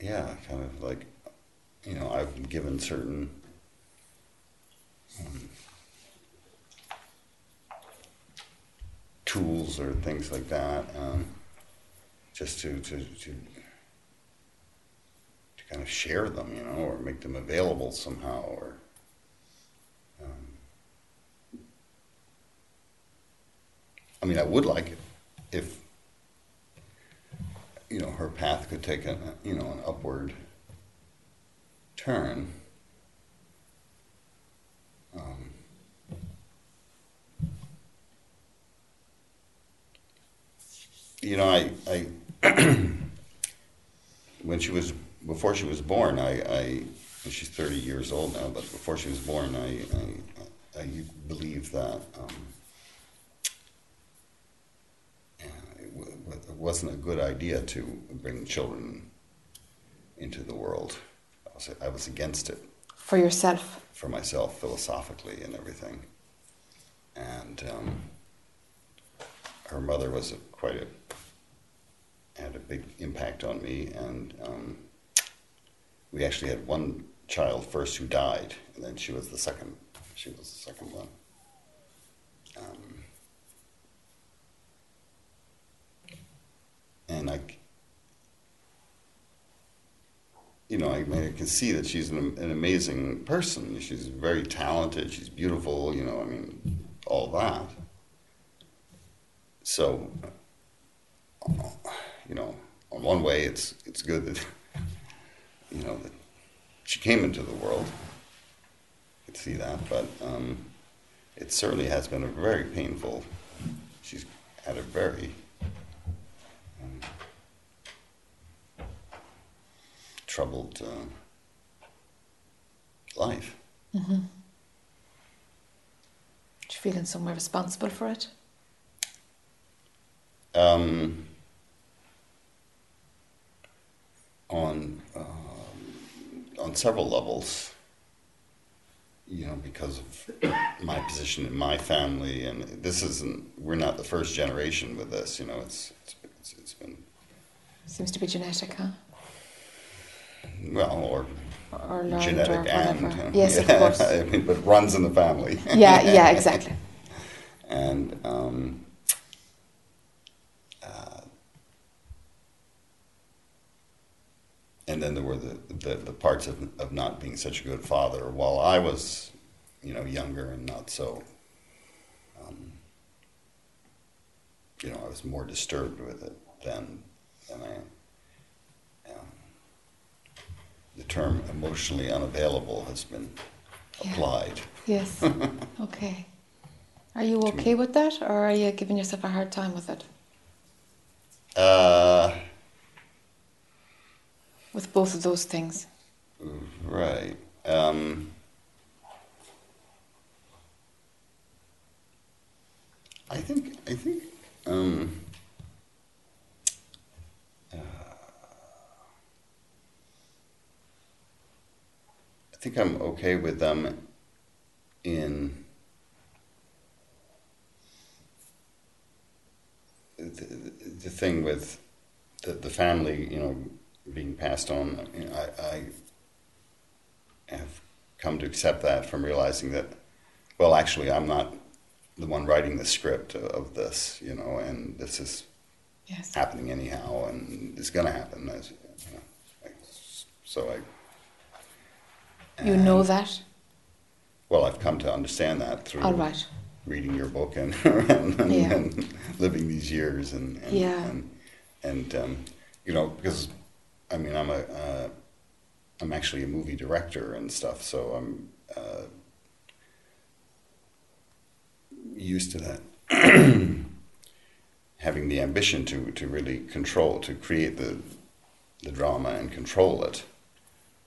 H: yeah, kind of like, you know, I've given certain. Um, tools or things like that, um, just to, to to kind of share them, you know, or make them available somehow, or um, I mean, I would like it if you know her path could take a you know an upward turn. Um, you know, I, I when she was before she was born, I, I she's thirty years old now, but before she was born, I, I, I believe that um, it, w- it wasn't a good idea to bring children into the world. I was, I was against it
A: For yourself.
H: for myself philosophically and everything. And um, her mother was a, quite a had a big impact on me, and um, we actually had one child first who died, and then she was the second. She was the second one. Um, and I, you know, I, I can see that she's an, an amazing person. She's very talented. She's beautiful. You know, I mean, all that. So, you know, on one way, it's it's good that you know that she came into the world. I could see that, but um, it certainly has been a very painful. She's had a very um, troubled uh, life.
A: Mm-hmm. Do you feel in some way responsible for it?
H: Um, on um, on several levels, you know, because of my position in my family, and this isn't. We're not the first generation with this. You know, it's it's, it's, been
A: Seems to be genetic, huh?
H: well or
A: Or
H: genetic and uh,
A: yes, of
H: yeah,
A: course.
H: I mean, but runs in the family.
A: yeah, yeah, exactly.
H: and um, and then there were the, the, the parts of, of not being such a good father while I was, you know, younger and not so. Um, you know, I was more disturbed with it than than I am. Um, the term emotionally unavailable has been
A: Yeah.
H: applied.
A: Yes. okay. Are you okay with that, or are you giving yourself a hard time with it?
H: Uh,
A: With both of those things?
H: Right. Um, I think. I think. Um, uh, I think I'm okay with them in the, the thing with the, the family, you know, being passed on. I, mean, I, I have come to accept that from realizing that, well, actually, I'm not the one writing the script of, this, you know, and this is
A: Yes.
H: happening anyhow, and it's going to happen. As, you know, I, so I.
A: You know that?
H: Well, I've come to understand that through
A: All right.
H: reading your book and and, and,
A: Yeah.
H: and living these years and and
A: Yeah.
H: and, and um, you know because I mean I'm a uh, I'm actually a movie director and stuff, so I'm uh, used to that. Having the ambition to, to really control, to create the the drama and control it,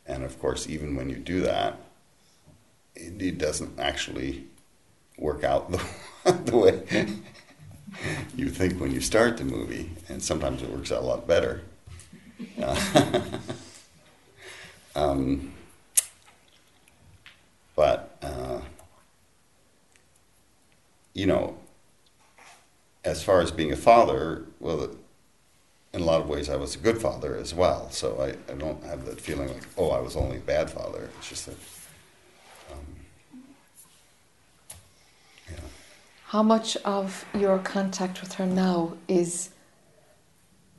H: and of course, even when you do that, it, it doesn't actually work out the, the way you think when you start the movie, and sometimes it works out a lot better. Um, but uh, you know, as far as being a father, well, in a lot of ways, I was a good father as well. So I, I don't have that feeling like, oh, I was only a bad father. It's just that. Um, yeah.
A: How much of your contact with her now is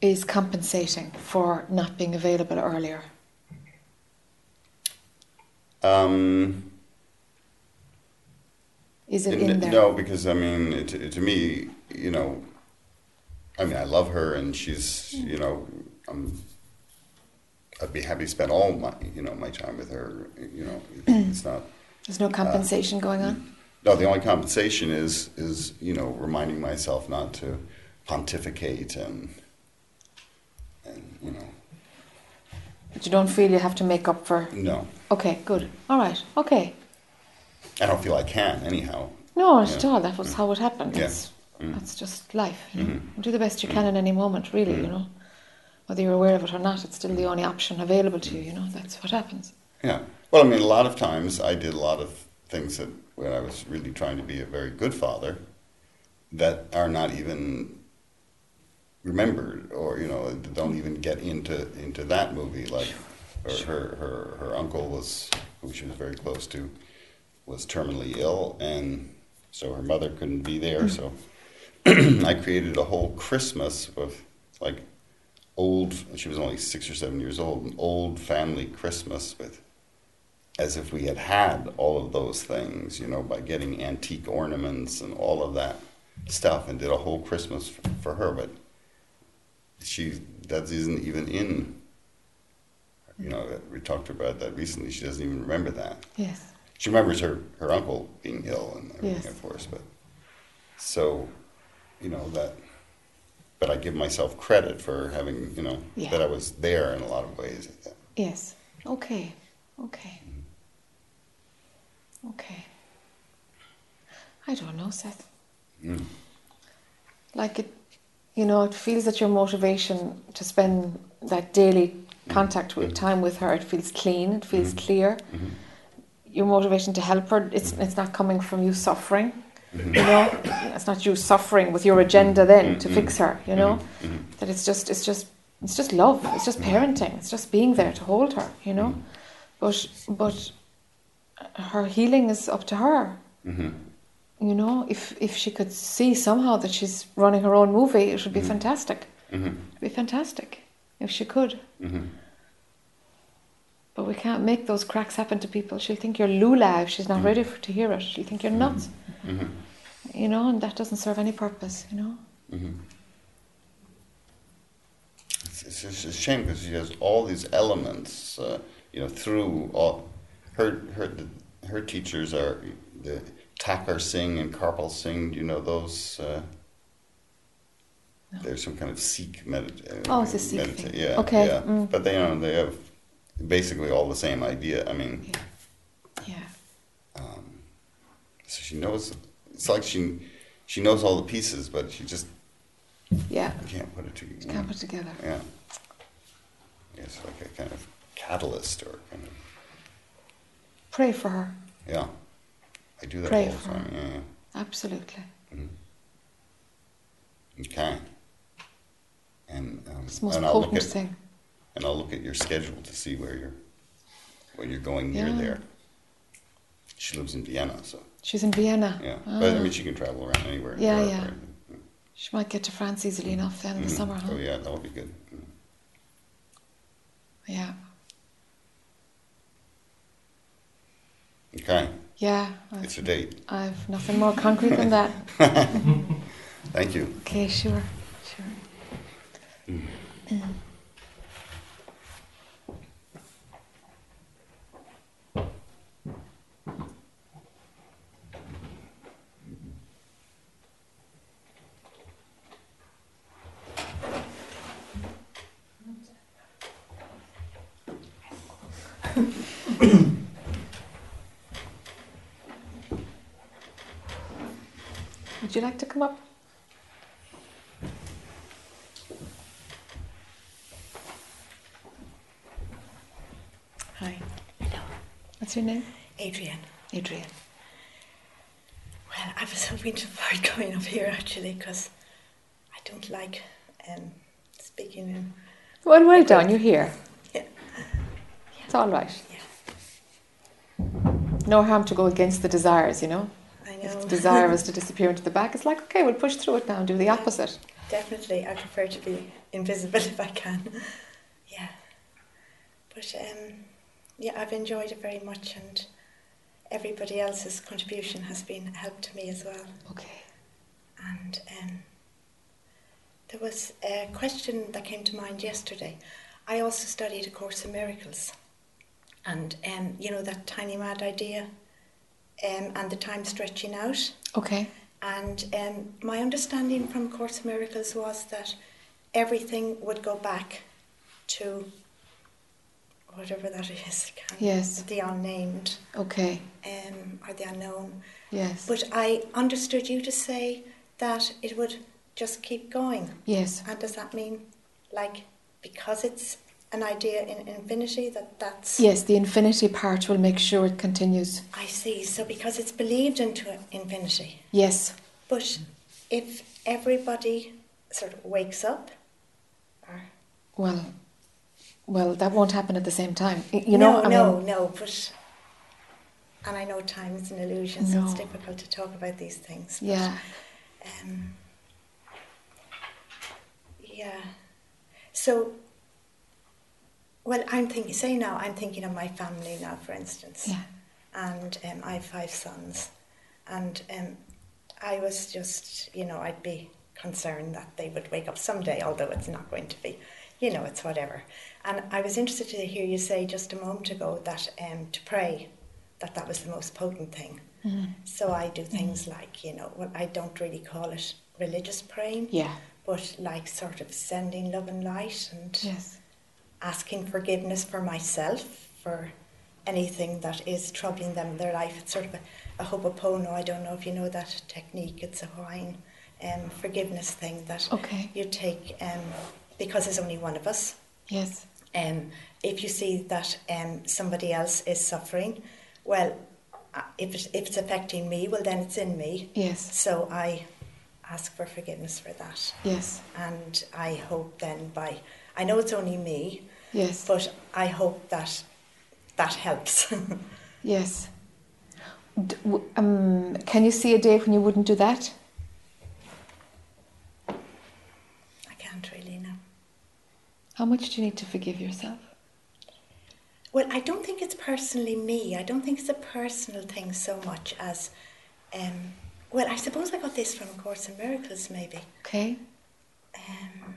A: is compensating for not being available earlier?
H: Um,
A: Is it
H: N-
A: in there?
H: No, because I mean, it, it- to me, you know, I mean, I love her, and she's, you know, I'm, I'd be happy to spend all my, you know, my time with her. You know, mm. it's not.
A: There's no uh, compensation going on?
H: No, the only compensation is is you know reminding myself not to pontificate and you know
A: But you don't feel you have to make up for.
H: no,
A: Okay, good. All right, okay.
H: I don't feel I can anyhow.
A: No, not at all. That was mm. how it happened.
H: Yeah.
A: That's,
H: Mm.
A: that's just life. You mm-hmm. know?
H: Mhm.
A: Do the best you can mm-hmm. in any moment, really, you mm-hmm. know. Whether you're aware of it or not, it's still the only option available to you, you know. That's what happens.
H: Yeah. Well, I mean, a lot of times I did a lot of things that when I was really trying to be a very good father that are not even remembered or, you know, don't even get into, into that movie. Like, or her, her, her uncle was, who she was very close to, was terminally ill, and so her mother couldn't be there. Hmm. So I created a whole Christmas with like old, she was only six or seven years old, an old family Christmas with as if we had had all of those things, you know, by getting antique ornaments and all of that stuff, and did a whole Christmas for, for her. But she that isn't even in. You know, we talked about that recently. She doesn't even remember that.
A: Yes.
H: She remembers her, her uncle being ill and everything,
A: Yes.
H: of course, but so, you know that. But I give myself credit for having, you know,
A: Yeah.
H: that I was there in a lot of ways.
A: Yes. Okay. Okay. Okay. I don't know, Seth.
H: Mm.
A: Like it, you know, it feels that your motivation to spend that daily contact with time with her, it feels clean, it feels clear.
H: Mhm.
A: your motivation to help her. It's it's not coming from you suffering.
H: Mhm.
A: You know, it's not you suffering with your agenda then to
H: Mhm.
A: fix her. You know,
H: Mhm.
A: that it's just it's just it's just love. It's just parenting. It's just being there to hold her. You know, but but her healing is up to her. You know, if if she could see somehow that she's running her own movie, it would be
H: Mhm.
A: fantastic.
H: Mhm.
A: It'd be fantastic if she could.
H: Mhm.
A: But we can't make those cracks happen to people. She'll think you're lula if she's not
H: Mm.
A: ready for, to hear it. She'll think you're nuts,
H: Mhm.
A: you know, and that doesn't serve any purpose, you know.
H: It's, it's just a shame because she has all these elements, uh, you know, through all her her the, her teachers are the Thakar Singh and Kirpal Singh. You know those. Uh, There's some kind of Sikh medit- uh,
A: Oh, it's a Sikh
H: medita-
A: thing.
H: Yeah,
A: Okay,
H: yeah.
A: mm.
H: But they you know they have basically all the same idea. I mean,
A: Yeah.
H: um, so she knows. It's like she she knows all the pieces, but she just
A: Yeah.
H: can't put it together.
A: Can't put it together.
H: Yeah. It's like a kind of catalyst or kind of,
A: Pray for her.
H: yeah. I do that
A: Pray
H: all the
A: for
H: time,
A: her.
H: yeah,
A: Absolutely.
H: yeah. Mhm. Okay. And, um,
A: It's the most
H: and I'll look at,
A: thing.
H: and I'll look at your schedule to see where you're, where you're going near
A: Yeah.
H: there. She lives in Vienna, so,
A: She's in Vienna.
H: yeah. But I
A: Ah.
H: mean, she can travel around anywhere.
A: Yeah,
H: Europe,
A: yeah.
H: right?
A: She might get to France easily enough then in the
H: Mhm.
A: summer, huh?
H: Oh, yeah, that would be good. Mm.
A: Yeah.
H: Okay,
A: Yeah.
H: it's a
A: I've,
H: date.
A: I've nothing more concrete than that.
H: Thank you.
A: Okay, sure. Sure. Would you like to come up? Hi.
D: Hello,
A: What's your name?
D: Adrian.
A: Adrian.
D: Well, I was hoping to avoid coming up here actually because I don't like um, speaking in.
A: Well, well done. You're here.
D: Yeah. yeah.
A: It's all right. Yeah. No harm to go against the desires, you know.
D: I
A: If
D: know.
A: the desire was to disappear into the back, it's like, okay, we'll push through it now and do the opposite.
D: Definitely, I prefer to be invisible if I can. yeah. But um, yeah, I've enjoyed it very much, and everybody else's contribution has been a help to me as well.
A: Okay.
D: And um, there was a question that came to mind yesterday. I also studied A Course in Miracles. And, um, you know, that tiny mad idea um, and the time stretching out.
A: Okay.
D: And um, my understanding from Course in Miracles was that everything would go back to whatever that is.
A: Yes.
D: The unnamed
A: Okay.
D: um, or the unknown.
A: Yes.
D: But I understood you to say that it would just keep going.
A: Yes.
D: And does that mean, like, because it's an idea in infinity, that that's.
A: Yes, the infinity part will make sure it continues.
D: I see. So because it's believed into infinity.
A: Yes.
D: But if everybody sort of wakes up, or.
A: Well, well, that won't happen at the same time. You know,
D: no,
A: I
D: no,
A: mean,
D: no, but. And I know time is an illusion, so it's difficult to talk about these things. but,
A: yeah.
D: Um, yeah. So, well, I'm thinking, say now, I'm thinking of my family now, for instance.
A: Yeah.
D: And um, I have five sons. And um, I was just, you know, I'd be concerned that they would wake up someday, although it's not going to be. You know, it's whatever. And I was interested to hear you say just a moment ago that um, to pray, that that was the most potent thing.
A: Mhm.
D: So I do things like, you know, well, I don't really call it religious praying,
A: Yeah.
D: but like sort of sending love and light and
A: Yes.
D: Asking forgiveness for myself for anything that is troubling them in their life. It's sort of a, a ho'oponopono. I don't know if you know that technique. It's a Hawaiian um, forgiveness thing that
A: Okay.
D: you take um, because there's only one of us.
A: Yes.
D: Um, if you see that um, somebody else is suffering, well, uh, if, it, if it's affecting me, well, then it's in me.
A: Yes.
D: So I ask for forgiveness for that.
A: Yes.
D: And I hope then by, I know it's only me,
A: Yes.
D: but I hope that that helps.
A: Yes. D- w- um, can you see a day when you wouldn't do that?
D: I can't really know.
A: How much do you need to forgive yourself?
D: Well, I don't think it's personally me. I don't think it's a personal thing so much as, um, well, I suppose I got this from A Course in Miracles, maybe.
A: Okay.
D: Um,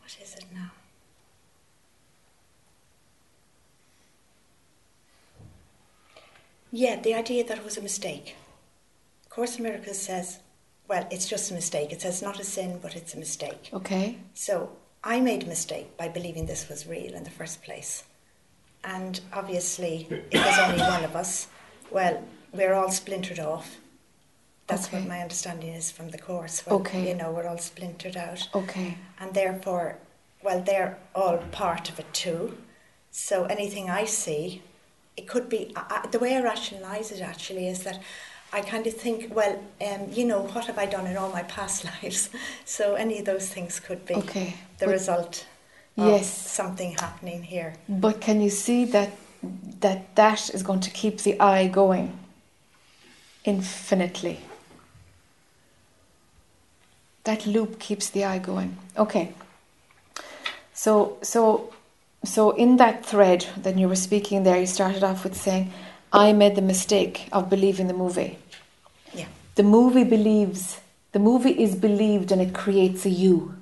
D: what is it now? Yeah, the idea that it was a mistake. Course in Miracles says, well, it's just a mistake. It says not a sin, but it's a mistake.
A: Okay.
D: So I made a mistake by believing this was real in the first place. And obviously, if there's only one of us, well, we're all splintered off. That's
A: Okay.
D: what my understanding is from the course. Well,
A: Okay.
D: You know, we're all splintered out.
A: Okay.
D: And therefore, well, they're all part of it too. So anything I see, it could be I, the way I rationalise it. Actually, is that I kind of think, well, um, you know, what have I done in all my past lives? So any of those things could be
A: Okay.
D: the
A: But-
D: result of
A: Yes.
D: something happening here.
A: But can you see that that that is going to keep the eye going infinitely? That loop keeps the eye going. Okay. So so so in that thread that you were speaking there, you started off with saying, "I made the mistake of believing the movie."
D: Yeah.
A: The movie believes. The movie is believed, and it creates a you.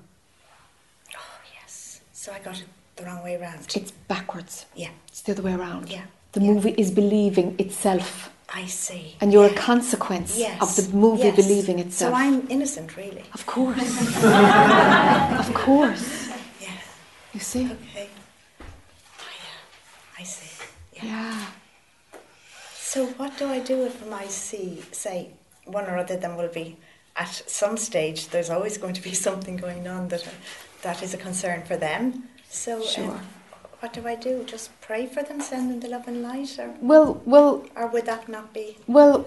D: Oh yes. So I got it the wrong way around.
A: It's backwards.
D: Yeah.
A: It's the other way around.
D: Yeah.
A: The
D: Yeah.
A: movie is believing itself.
D: I see.
A: And you're a consequence
D: Yes.
A: of the movie
D: yes.
A: believing itself.
D: So I'm innocent, really.
A: Of course. of course.
D: Yeah.
A: You see?
D: Okay. I see. Yeah.
A: Yeah.
D: So what do I do if I see, say, one or other of them will be at some stage? There's always going to be something going on that that is a concern for them. So um, what do I do? Just pray for them, send them the love and light, or
A: Well, well,
D: or would that not be?
A: well.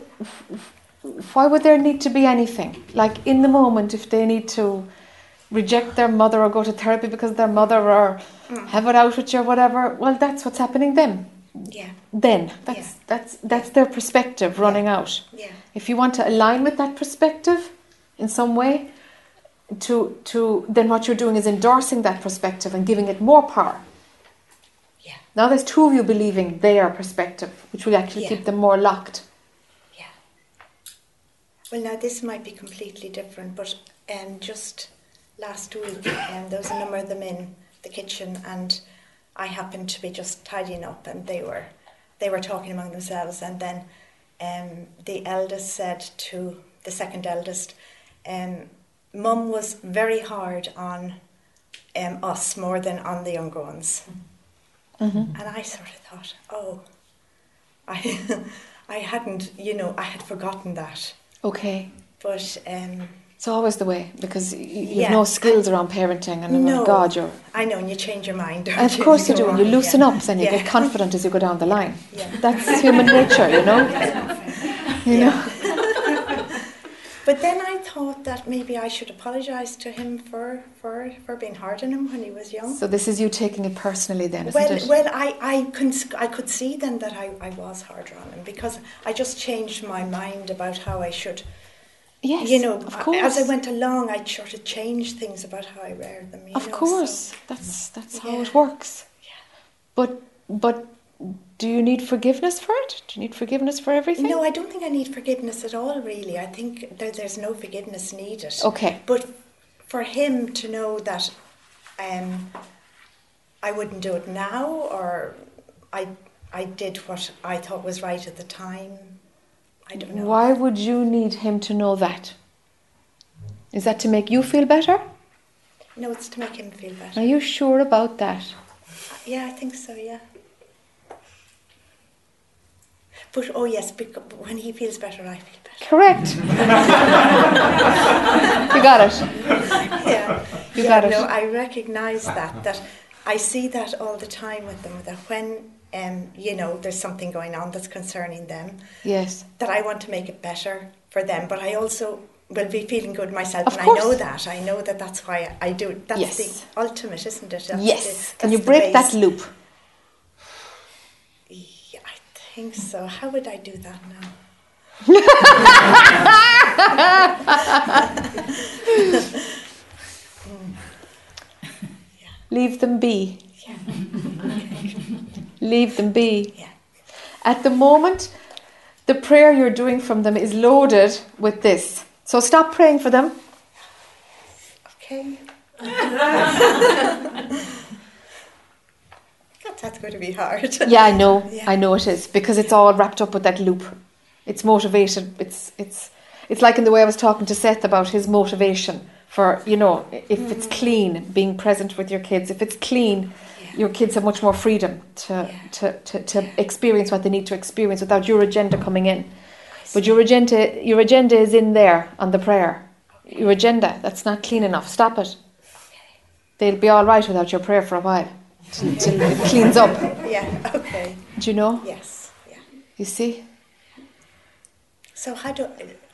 A: Why would there need to be anything? Like in the moment, if they need to reject their mother or go to therapy because their mother or
D: Mm.
A: have it out with you or whatever, well, that's what's happening then.
D: Yeah,
A: Then that's
D: Yeah.
A: that's that's their perspective running out.
D: yeah,
A: If you want to align with that perspective in some way, to to then what you're doing is endorsing that perspective and giving it more power.
D: yeah,
A: Now there's two of you believing their perspective, which will actually
D: Yeah.
A: keep them more locked.
D: yeah. Well, now this might be completely different, but um, just last week, um, there was a number of them in the kitchen, and I happened to be just tidying up, and they were they were talking among themselves, and then um, the eldest said to the second eldest, um, "Mum was very hard on um, us more than on the younger ones,"
A: Mm-hmm.
D: and I sort of thought, "Oh, I I hadn't, you know, I had forgotten that."
A: Okay.
D: But um,
A: It's always the way because y- y- you've
D: Yeah.
A: no skills around parenting, and oh my God, you're.
D: I know, and you change your mind. don't
A: And of course you do, and you loosen
D: yeah.
A: up, then you
D: Yeah.
A: get confident as you go down the line.
D: Yeah.
A: That's human nature, you know. You know.
D: But then I thought that maybe I should apologise to him for, for, for being hard on him when he was young.
A: So this is you taking it personally, then,
D: well,
A: it?
D: well, I, I, cons- I could see then that I, I was harder on him because I just changed my mind about how I should,
A: yes,
D: you know,
A: of course.
D: as I went along, I sort of changed things about how I reared them.
A: Of
D: know, so-
A: course, that's that's how
D: Yeah.
A: it works.
D: Yeah.
A: But but do you need forgiveness for it? Do you need forgiveness for everything?
D: No, I don't think I need forgiveness at all, really. I think there, there's no forgiveness needed.
A: Okay.
D: But for him to know that um, I wouldn't do it now, or I, I did what I thought was right at the time, I don't know.
A: Why would you need him to know that? Is that to make you feel better?
D: No, it's to make him feel better.
A: Are you sure about that?
D: Yeah, I think so, yeah. But, oh yes, because when he feels better, I feel better.
A: Correct. you got it.
D: yeah,
A: You
D: yeah,
A: got it.
D: No, I recognise that. That I see that all the time with them. That when um, you know, there's something going on that's concerning them,
A: Yes.
D: that I want to make it better for them, but I also will be feeling good myself,
A: Of
D: and I know that. I know that that's why I do. That's
A: Yes.
D: the ultimate, isn't it? That's
A: yes.
D: the-
A: Can you break that loop?
D: Yeah, I think so. How would I do that now?
A: Leave them be. Leave them be.
D: Yeah.
A: At the moment, the prayer you're doing from them is loaded with this. So stop praying for them.
D: Okay. God, that's going to be hard.
A: Yeah, I know.
D: Yeah.
A: I know it is because it's all wrapped up with that loop. It's motivated. It's it's it's like in the way I was talking to Seth about his motivation for you know if it's mm. clean, being present with your kids. If it's clean. Your kids have much more freedom to
D: Yeah.
A: to, to, to experience what they need to experience without your agenda coming in. But your agenda your agenda is in there on the prayer. Your agenda that's not clean enough. Stop it. They'll be all right without your prayer for a while till it cleans up.
D: yeah, okay.
A: Do you know?
D: Yes, yeah.
A: You see?
D: So how do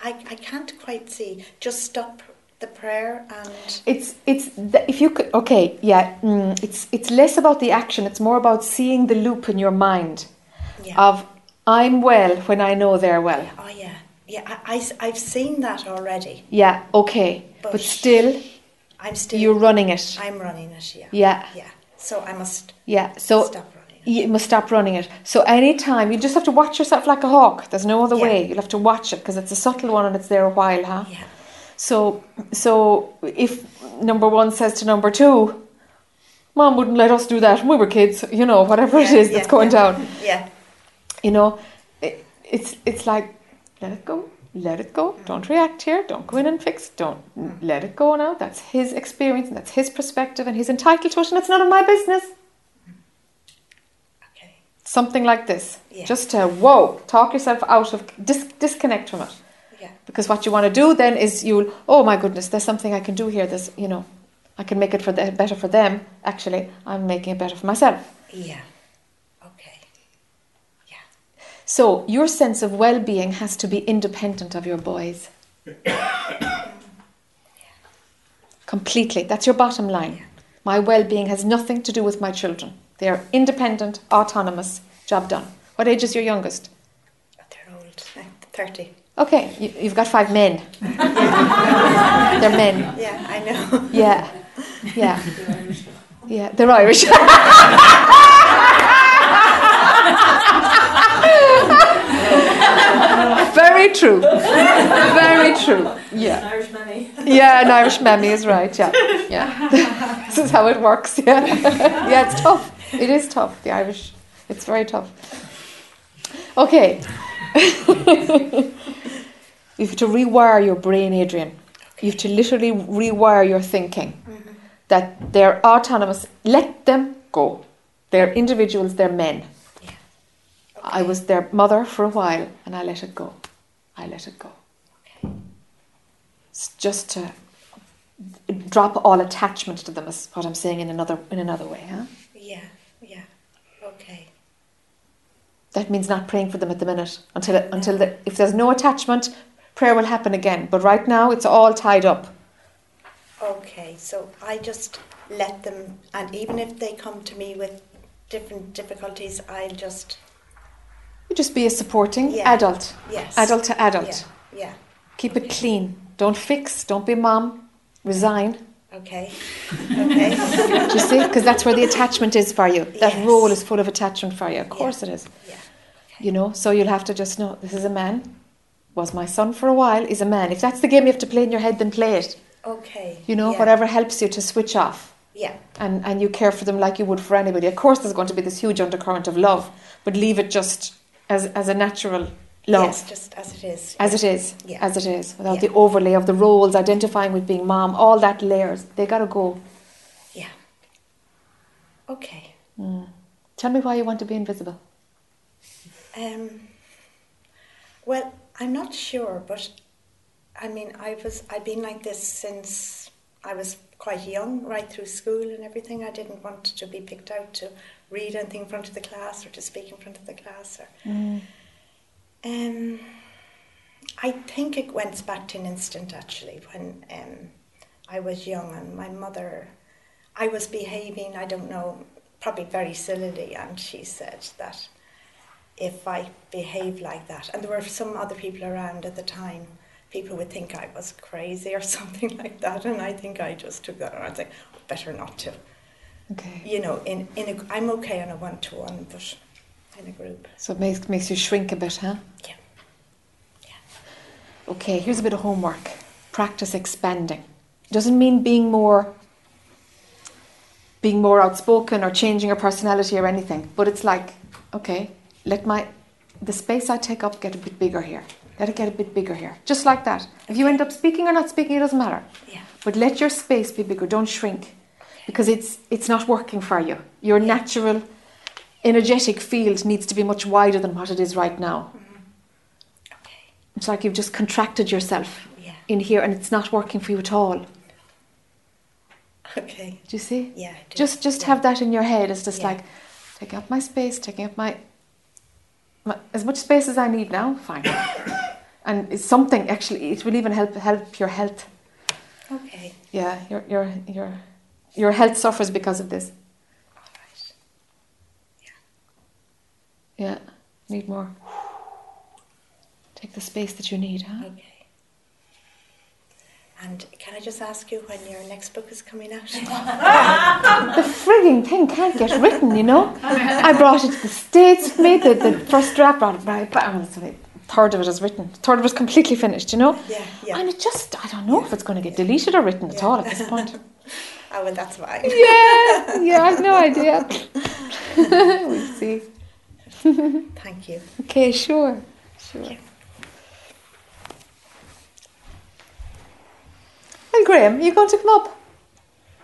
D: I? I can't quite see. Just stop the prayer and
A: It's it's th- if you could okay yeah mm, it's it's less about the action it's more about seeing the loop in your mind
D: yeah.
A: of I'm well when I know they're well
D: oh yeah, yeah. I, I have seen that already.
A: yeah okay but,
D: But-
A: still
D: I'm still.
A: you're running it
D: I'm running it. Yeah.
A: yeah
D: Yeah. So I must
A: yeah so
D: stop running it.
A: you must stop running it so anytime you just have to watch yourself like a hawk there's no other
D: Yeah.
A: way you'll have to watch it because it's a subtle one and it's there a while huh
D: Yeah.
A: So, so if number one says to number two, "Mom wouldn't let us do that when we were kids," you know, whatever it is
D: Yeah, that's
A: going
D: yeah.
A: down,
D: Yeah.
A: you know, it, it's it's like let it go, let it go. Mm. Don't react here. Don't go in and fix. Don't mm. let it go now. That's his experience and that's his perspective, and he's entitled to it, and it's none of my business.
D: Okay.
A: Something like this,
D: Yeah.
A: just to whoa, talk yourself out of dis- disconnect from it.
D: Yeah.
A: Because what you want to do then is you'll, oh my goodness, there's something I can do here. There's, you know, I can make it for the, better for them. Actually, I'm making it better for myself.
D: Yeah. Okay. Yeah.
A: So your sense of well-being has to be independent of your boys. Completely. That's your bottom line. My well-being has nothing to do with my children. They are independent, autonomous. Job done. What age is your youngest?
D: They're old. Thirty.
A: Okay, you, you've got five men. They're men.
D: Yeah, I know.
A: Yeah, yeah, yeah. They're Irish. Very true. Very true. Yeah.
E: An Irish mammy.
A: Yeah, an Irish mammy is right. Yeah, yeah. this is how it works. Yeah, yeah. It's tough. It is tough. The Irish. It's very tough. Okay. you have to rewire your brain, Adrian. You have to literally rewire your thinking. Mm-hmm. That they're autonomous. Let them go. They're individuals. They're men.
D: Yeah.
A: I was their mother for a while, and I let it go. I let it go.
D: Okay.
A: It's just to drop all attachment to them is what I'm saying in another in another way. Huh?
D: Yeah. Yeah. Okay.
A: That means not praying for them at the minute until until the, if there's no attachment, prayer will happen again. But right now, it's all tied up.
D: Okay. So I just let them, and even if they come to me with different difficulties, I'll just
A: You just be a supporting
D: Yeah.
A: adult,
D: yes.
A: adult to adult.
D: Yeah. Yeah.
A: Keep it clean. Don't fix. Don't be mom. Resign.
D: Okay. Okay.
A: Do you see? Because that's where the attachment is for you. That
D: Yes.
A: role is full of attachment for you. Of
D: Yeah.
A: course it is.
D: yeah.
A: You know, so you'll have to just know this is a man. Was my son for a while? Is a man. If that's the game you have to play in your head, then play it.
D: Okay.
A: You know,
D: yeah.
A: whatever helps you to switch off
D: Yeah.
A: and, and you care for them like you would for anybody. Of course, there's going to be this huge undercurrent of love, but leave it just as, as a natural love.
D: Yes, just as it is.
A: As it is,
D: Yeah.
A: as it is, without
D: Yeah.
A: the overlay of the roles, identifying with being mom, all that layers, they got to go.
D: Yeah. Okay. Hmm.
A: Tell me why you want to be invisible.
D: Um, well, I'm not sure, but I mean, I was I've been like this since I was quite young, right through school and everything. I didn't want to be picked out to read anything in front of the class or to speak in front of the class. Or,
A: Mm.
D: um, I think it went back to an instant actually when um, I was young and my mother, I was behaving, I don't know, probably very sillily, and she said that if I behaved like that, and there were some other people around at the time, people would think I was crazy or something like that, and I think I just took that and I'd say, better not to.
A: Okay.
D: You know, in, in a, I'm okay on a one to one, but in a group.
A: So it makes, makes you shrink a bit, huh?
D: Yeah. Yeah.
A: Okay, here's a bit of homework. Practice expanding. Doesn't mean being more being more outspoken or changing your personality or anything, but it's like, okay, let my the space I take up get a bit bigger here. Let it get a bit bigger here. Just like that. If you end up speaking or not speaking, it doesn't matter.
D: Yeah.
A: But let your space be bigger. Don't shrink. Because it's it's not working for you. Your natural energetic field needs to be much wider than what it is right now. Mm-hmm.
D: Okay.
A: It's like you've just contracted yourself
D: Yeah.
A: in here and it's not working for you at all.
D: Okay.
A: Do you see?
D: Yeah.
A: Just just
D: Yeah.
A: have that in your head. It's just
D: Yeah.
A: like taking up my space, taking up my as much space as I need now, fine. and it's something actually it will even help help your health.
D: Okay.
A: Yeah, your your your your health suffers because of this.
D: All right.
A: Yeah. Yeah. Need more. Take the space that you need, huh?
D: Okay. And can I just ask you when your next book is coming out?
A: The frigging thing can't get written, you know. I brought it to the States with me, the, the first draft, brought it back, bam, so the third of it is written. Third of it is completely finished, you know.
D: yeah. Yeah.
A: And it just, I don't know if it's going to get deleted or written at all at this point.
D: Oh, well, that's why.
A: yeah, yeah, I've no idea. we'll see.
D: Thank you.
A: Okay, sure, sure. Well, Graham, you going to come up?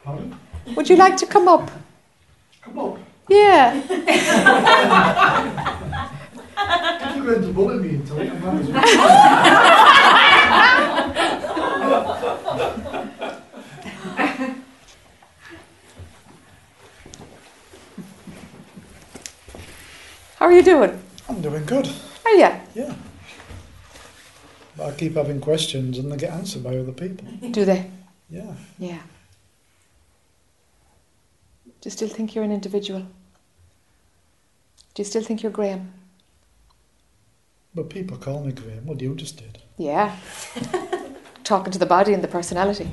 I: Pardon?
A: Would you like to come up?
I: Come on.
A: Yeah.
I: If you're going to bully me into it, I might as well.
A: How are you doing?
I: I'm doing good.
A: Are you?
I: Yeah. I keep having questions and they get answered by other people.
A: Do they?
I: Yeah.
A: Yeah. Do you still think you're an individual? Do you still think you're Graham?
I: But people call me Graham. What you just did.
A: Yeah. Talking to the body and the personality.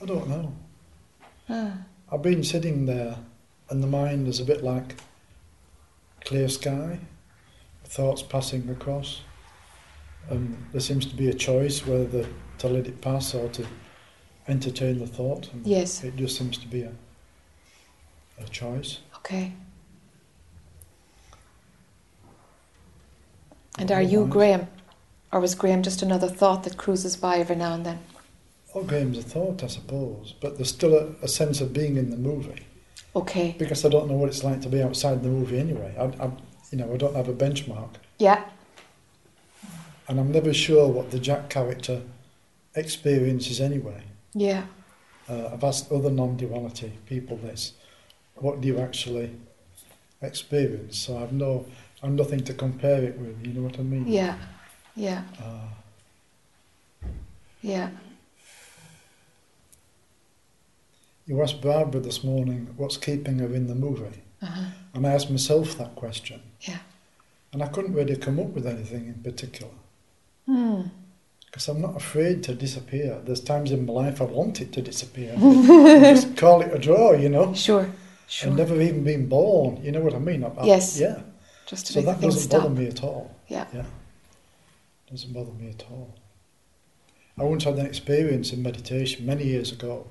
I: I don't know.
A: Ah.
I: I've been sitting there and the mind is a bit like clear sky, thoughts passing across. And there seems to be a choice whether to let it pass or to entertain the thought.
A: Yes.
I: It just seems to be a, a choice.
A: Okay. And are you Graham? Or was Graham just another thought that cruises by every now and then?
I: All games of thought, I suppose, but there's still a, a sense of being in the movie
A: Okay.
I: because I don't know what it's like to be outside the movie anyway. I, I, you know, I don't have a benchmark,
A: Yeah.
I: And I'm never sure what the Jac character experiences anyway.
A: Yeah.
I: Uh, I've asked other non-duality people this: what do you actually experience? So I've no, I've nothing to compare it with. You know what I mean?
A: Yeah. Yeah.
I: Uh,
A: Yeah.
I: you asked Barbara this morning what's keeping her in the movie,
A: Uh-huh.
I: and I asked myself that question.
A: Yeah.
I: And I couldn't really come up with anything in particular. Because I'm not afraid to disappear. There's times in my life I want it to disappear. just call it a draw, you know.
A: Sure. Sure.
I: I've never even been born. You know what I mean? I, I-
A: Yes.
I: Yeah.
A: Just to
I: So that doesn't
A: stop.
I: bother me at all.
A: Yeah.
I: Yeah. Doesn't bother me at all. I once had an experience in meditation many years ago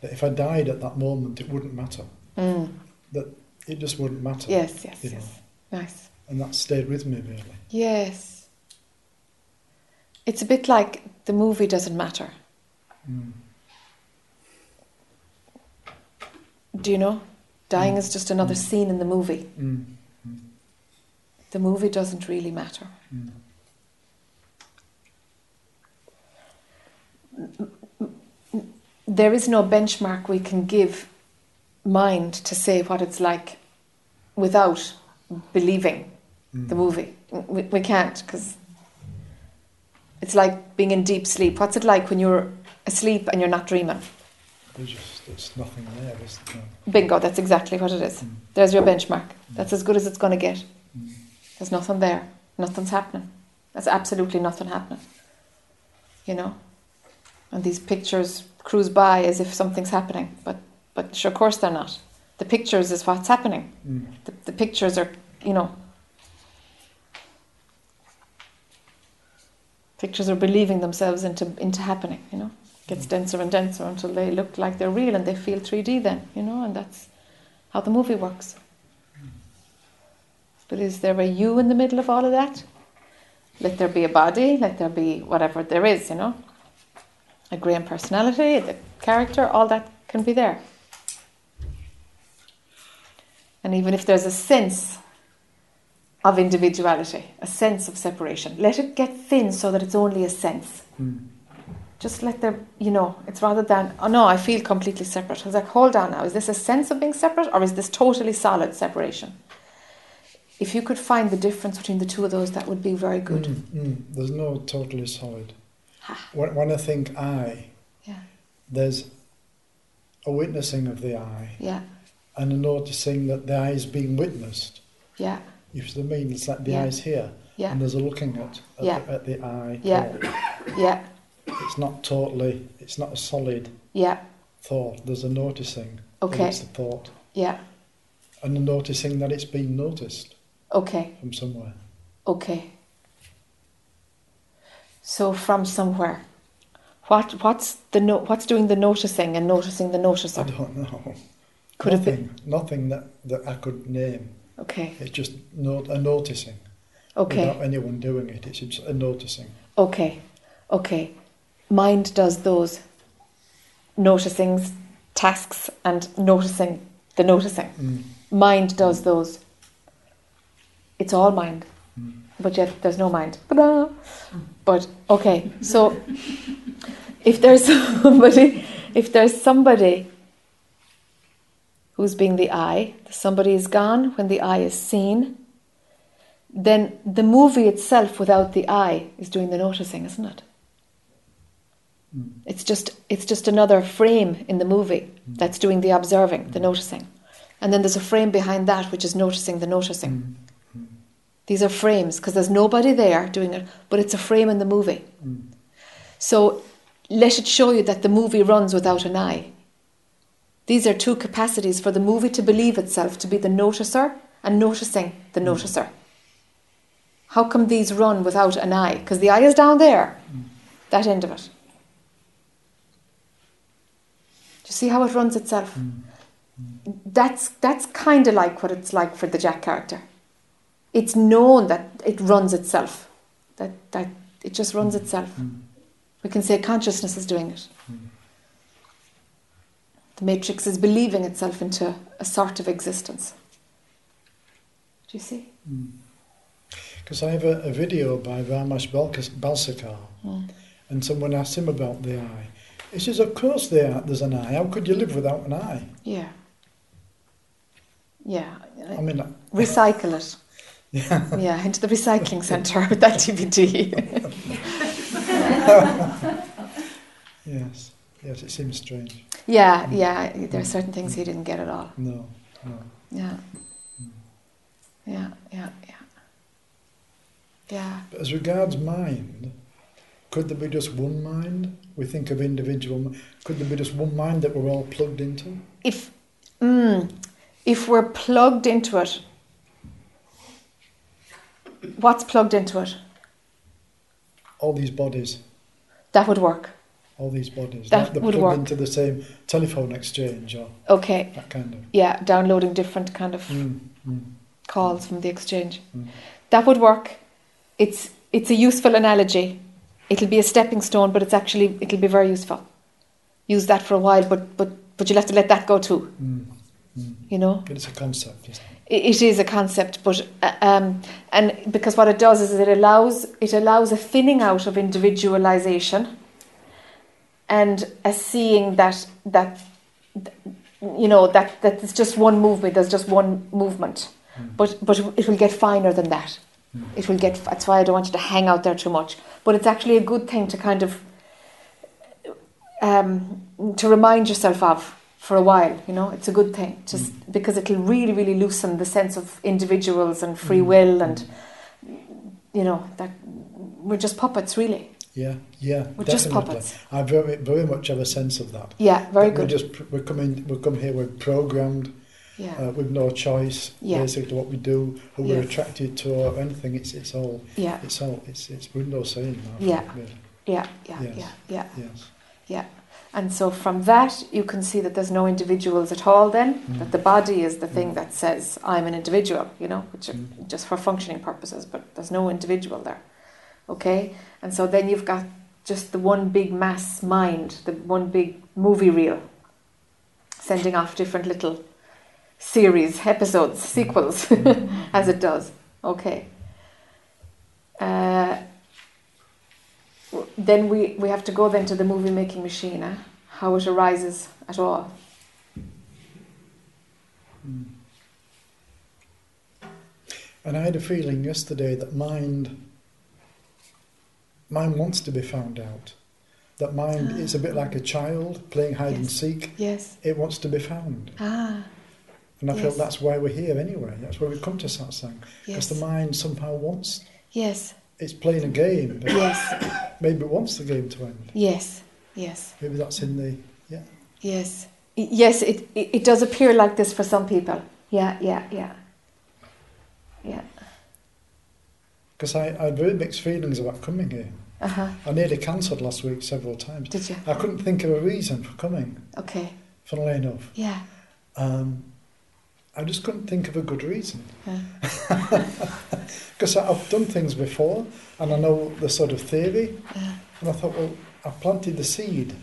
I: that if I died at that moment, it wouldn't matter.
A: Mm.
I: That it just wouldn't matter.
A: Yes, yes, yes. Nice.
I: And that stayed with me really.
A: Yes. It's a bit like the movie doesn't matter.
I: Mm.
A: Do you know? Dying is just another scene in the movie.
I: Mm.
A: The movie doesn't really matter.
I: Mm.
A: There is no benchmark we can give mind to say what it's like without believing the movie. We, we can't because it's like being in deep sleep. What's it like when you're asleep and you're not dreaming?
I: There's just there's nothing there, is there?
A: Bingo, that's exactly what it is.
I: Mm.
A: There's your benchmark. That's as good as it's going to get.
I: Mm.
A: There's nothing there. Nothing's happening. There's absolutely nothing happening. You know? And these pictures cruise by as if something's happening, but, but sure, of course they're not. The pictures is what's happening.
I: Mm.
A: The, the pictures are, you know, pictures are believing themselves into, into happening, you know? Gets mm. denser and denser until they look like they're real and they feel 3D then, you know, and that's how the movie works. Mm. But is there a you in the middle of all of that? Let there be a body, let there be whatever there is, you know. A Graham personality, the character, all that can be there. And even if there's a sense of individuality, a sense of separation, let it get thin so that it's only a sense.
I: Mm.
A: Just let there, you know, it's rather than, oh no, I feel completely separate. I was like, hold on now, is this a sense of being separate or is this totally solid separation? If you could find the difference between the two of those, that would be very good.
I: Mm, mm. There's no totally solid. When, when I think I,
A: Yeah,
I: there's a witnessing of the I
A: yeah,
I: and a noticing that the eye is being witnessed.
A: yeah,
I: You see what I mean? It's like the
A: Yeah.
I: eye's here
A: yeah,
I: and there's a looking at, at,
A: Yeah.
I: the, at the eye.
A: Yeah.
I: thought.
A: yeah,
I: It's not totally, it's not a solid
A: yeah,
I: thought. There's a noticing
A: Okay.
I: it's a thought
A: yeah,
I: and a noticing that it's been noticed
A: okay,
I: from somewhere.
A: okay. So from somewhere, what what's the no, what's doing the noticing and noticing the
I: noticing?
A: I
I: don't know.
A: Could have
I: nothing,
A: been
I: nothing that, that I could name.
A: Okay,
I: It's just no, a noticing
A: okay.
I: without anyone doing it. It's just a noticing.
A: Okay, okay. Mind does those noticings, tasks, and noticing the noticing.
I: Mm.
A: Mind does those. It's all mind,
I: Mm.
A: but yet there's no mind. Ta-da! But okay, so if there's somebody, if there's somebody who's being the I, somebody is gone when the I is seen, then the movie itself without the I is doing the noticing, isn't it?
I: Mm.
A: It's just it's just another frame in the movie that's doing the observing, the noticing. And then there's a frame behind that which is noticing the noticing.
I: Mm.
A: These are frames because there's nobody there doing it, but it's a frame in the movie.
I: Mm.
A: So let it show you that the movie runs without an eye. These are two capacities for the movie to believe itself to be the noticer and noticing the hmm. noticer. How come these run without an eye? Because the eye is down there, hmm. that end of it. Do you see how it runs itself?
I: Mm.
A: That's that's kind of like what it's like for the Jac character. It's known that it runs itself. That that it just runs itself. We can say consciousness is doing it.
I: Mm.
A: The matrix is believing itself into a sort of existence. Do you see?
I: Because I have a, a video by Ramesh Balsekar,
A: Mm.
I: and someone asked him about the eye. He says, "Of course there, there's an eye. How could you live without an eye?"
A: Yeah. Yeah.
I: I mean,
A: Recycle it.
I: yeah,
A: Yeah, into the recycling centre with that DVD.
I: yes, yes. It seems strange.
A: yeah, mm. yeah. There are mm. certain things he didn't get at all.
I: No, no.
A: Yeah. Mm. Yeah, yeah, yeah. Yeah.
I: But as regards mind, could there be just one mind? We think of individual. Could there be just one mind that we're all plugged into?
A: If mm, if we're plugged into it, what's plugged into it?
I: All these bodies,
A: That would work.
I: All these bodies.
A: That
I: they're
A: would
I: plugged
A: work.
I: into the same telephone exchange or
A: Okay.
I: that kind of.
A: Yeah, downloading different kind of
I: Mm, mm,
A: calls from the exchange.
I: Mm.
A: That would work. It's it's a useful analogy. It'll be a stepping stone, but it's actually it'll be very useful. Use that for a while, but but but you'll have to let that go too.
I: mm, mm.
A: You know,
I: But it's a concept, it,
A: it is a concept, but uh, um, and because what it does is it allows it allows a thinning out of individualization, and a seeing that that you know that that it's just one movement. There's just one movement,
I: Mm.
A: but but it will get finer than that.
I: Mm.
A: It will get. That's why I don't want you to hang out there too much. But it's actually a good thing to kind of um, to remind yourself of for a while. You know, it's a good thing just because it'll really really loosen the sense of individuals and free
I: Mm.
A: will and you know that we're just puppets really.
I: Yeah, yeah,
A: We're
I: definitely.
A: just puppets.
I: I very, very much have a sense of that.
A: Yeah, very
I: That We're
A: good.
I: just we're coming we come here we're programmed
A: Yeah,
I: uh, with no choice.
A: Yeah.
I: Basically, what we do, who we're attracted to, or anything. It's it's all
A: yeah,
I: it's all it's it's Windows saying.
A: Yeah.
I: Really.
A: yeah, yeah,
I: Yes.
A: yeah, yeah.
I: Yes.
A: And so from that, you can see that there's no individuals at all then,
I: Mm.
A: that the body is the thing that says, I'm an individual, you know, which are
I: Mm.
A: just for functioning purposes, but there's no individual there. Okay? And so then you've got just the one big mass mind, the one big movie reel, sending off different little series, episodes, sequels, as it does. Okay. Uh, then we, we have to go then to the movie making machine, eh? how it arises at all.
I: Mm. And I had a feeling yesterday that mind, mind wants to be found out. That mind is a bit like a child playing hide and seek.
A: Yes.
I: It wants to be found.
A: Ah,
I: And I
A: Yes.
I: felt that's why we're here anyway. That's why we've come to satsang. Because
A: yes.
I: the mind somehow wants,
A: Yes.
I: it's playing a game, but
A: Yes.
I: maybe it wants the game to end.
A: Yes. Yes.
I: Maybe that's in the, yeah.
A: Yes. Yes, it, it, it does appear like this for some people. Yeah, yeah, yeah. Yeah.
I: Because I, I had very mixed feelings about coming here.
A: Uh huh.
I: I nearly cancelled last week several times.
A: Did you?
I: I couldn't think of a reason for coming,
A: Okay.
I: funnily enough.
A: Yeah.
I: Um, I just couldn't think of a good reason. Because I've done things before and I know the sort of theory,
A: uh,
I: and I thought, well, I've planted the seed.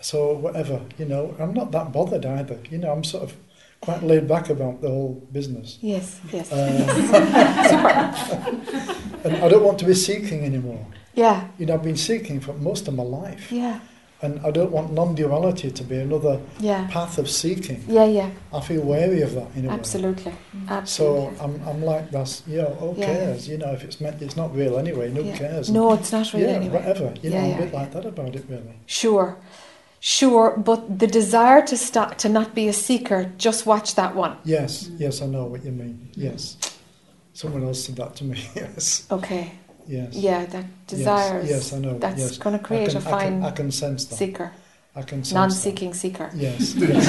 I: So, whatever, you know, I'm not that bothered either. You know, I'm sort of quite laid back about the whole business.
A: yes. Yes.
I: Um, and I don't want to be seeking anymore.
A: yeah.
I: You know, I've been seeking for most of my life,
A: Yeah.
I: and I don't want non duality to be another
A: Yeah.
I: path of seeking.
A: Yeah. Yeah.
I: I feel wary of that in a way.
A: Absolutely.
I: So I'm, I'm like that's yeah, know who
A: Yeah.
I: cares you know if it's meant it's not real anyway who
A: Yeah.
I: cares
A: No, it's not real
I: yeah
A: anyway.
I: whatever you know
A: Yeah,
I: I'm
A: yeah,
I: a bit
A: yeah.
I: like that about it really
A: Sure, sure, but the desire to stop to not be a seeker, just watch that one.
I: yes yes I know what you mean. Yes. Someone else said that to me yes.
A: Okay.
I: yes.
A: Yeah, that desire.
I: yes, yes I know
A: That's
I: yes.
A: going to
I: I
A: create
I: can,
A: a
I: I can,
A: fine
I: I can sense that.
A: seeker,
I: I can sense
A: non-seeking seeker.
I: yes. Yes.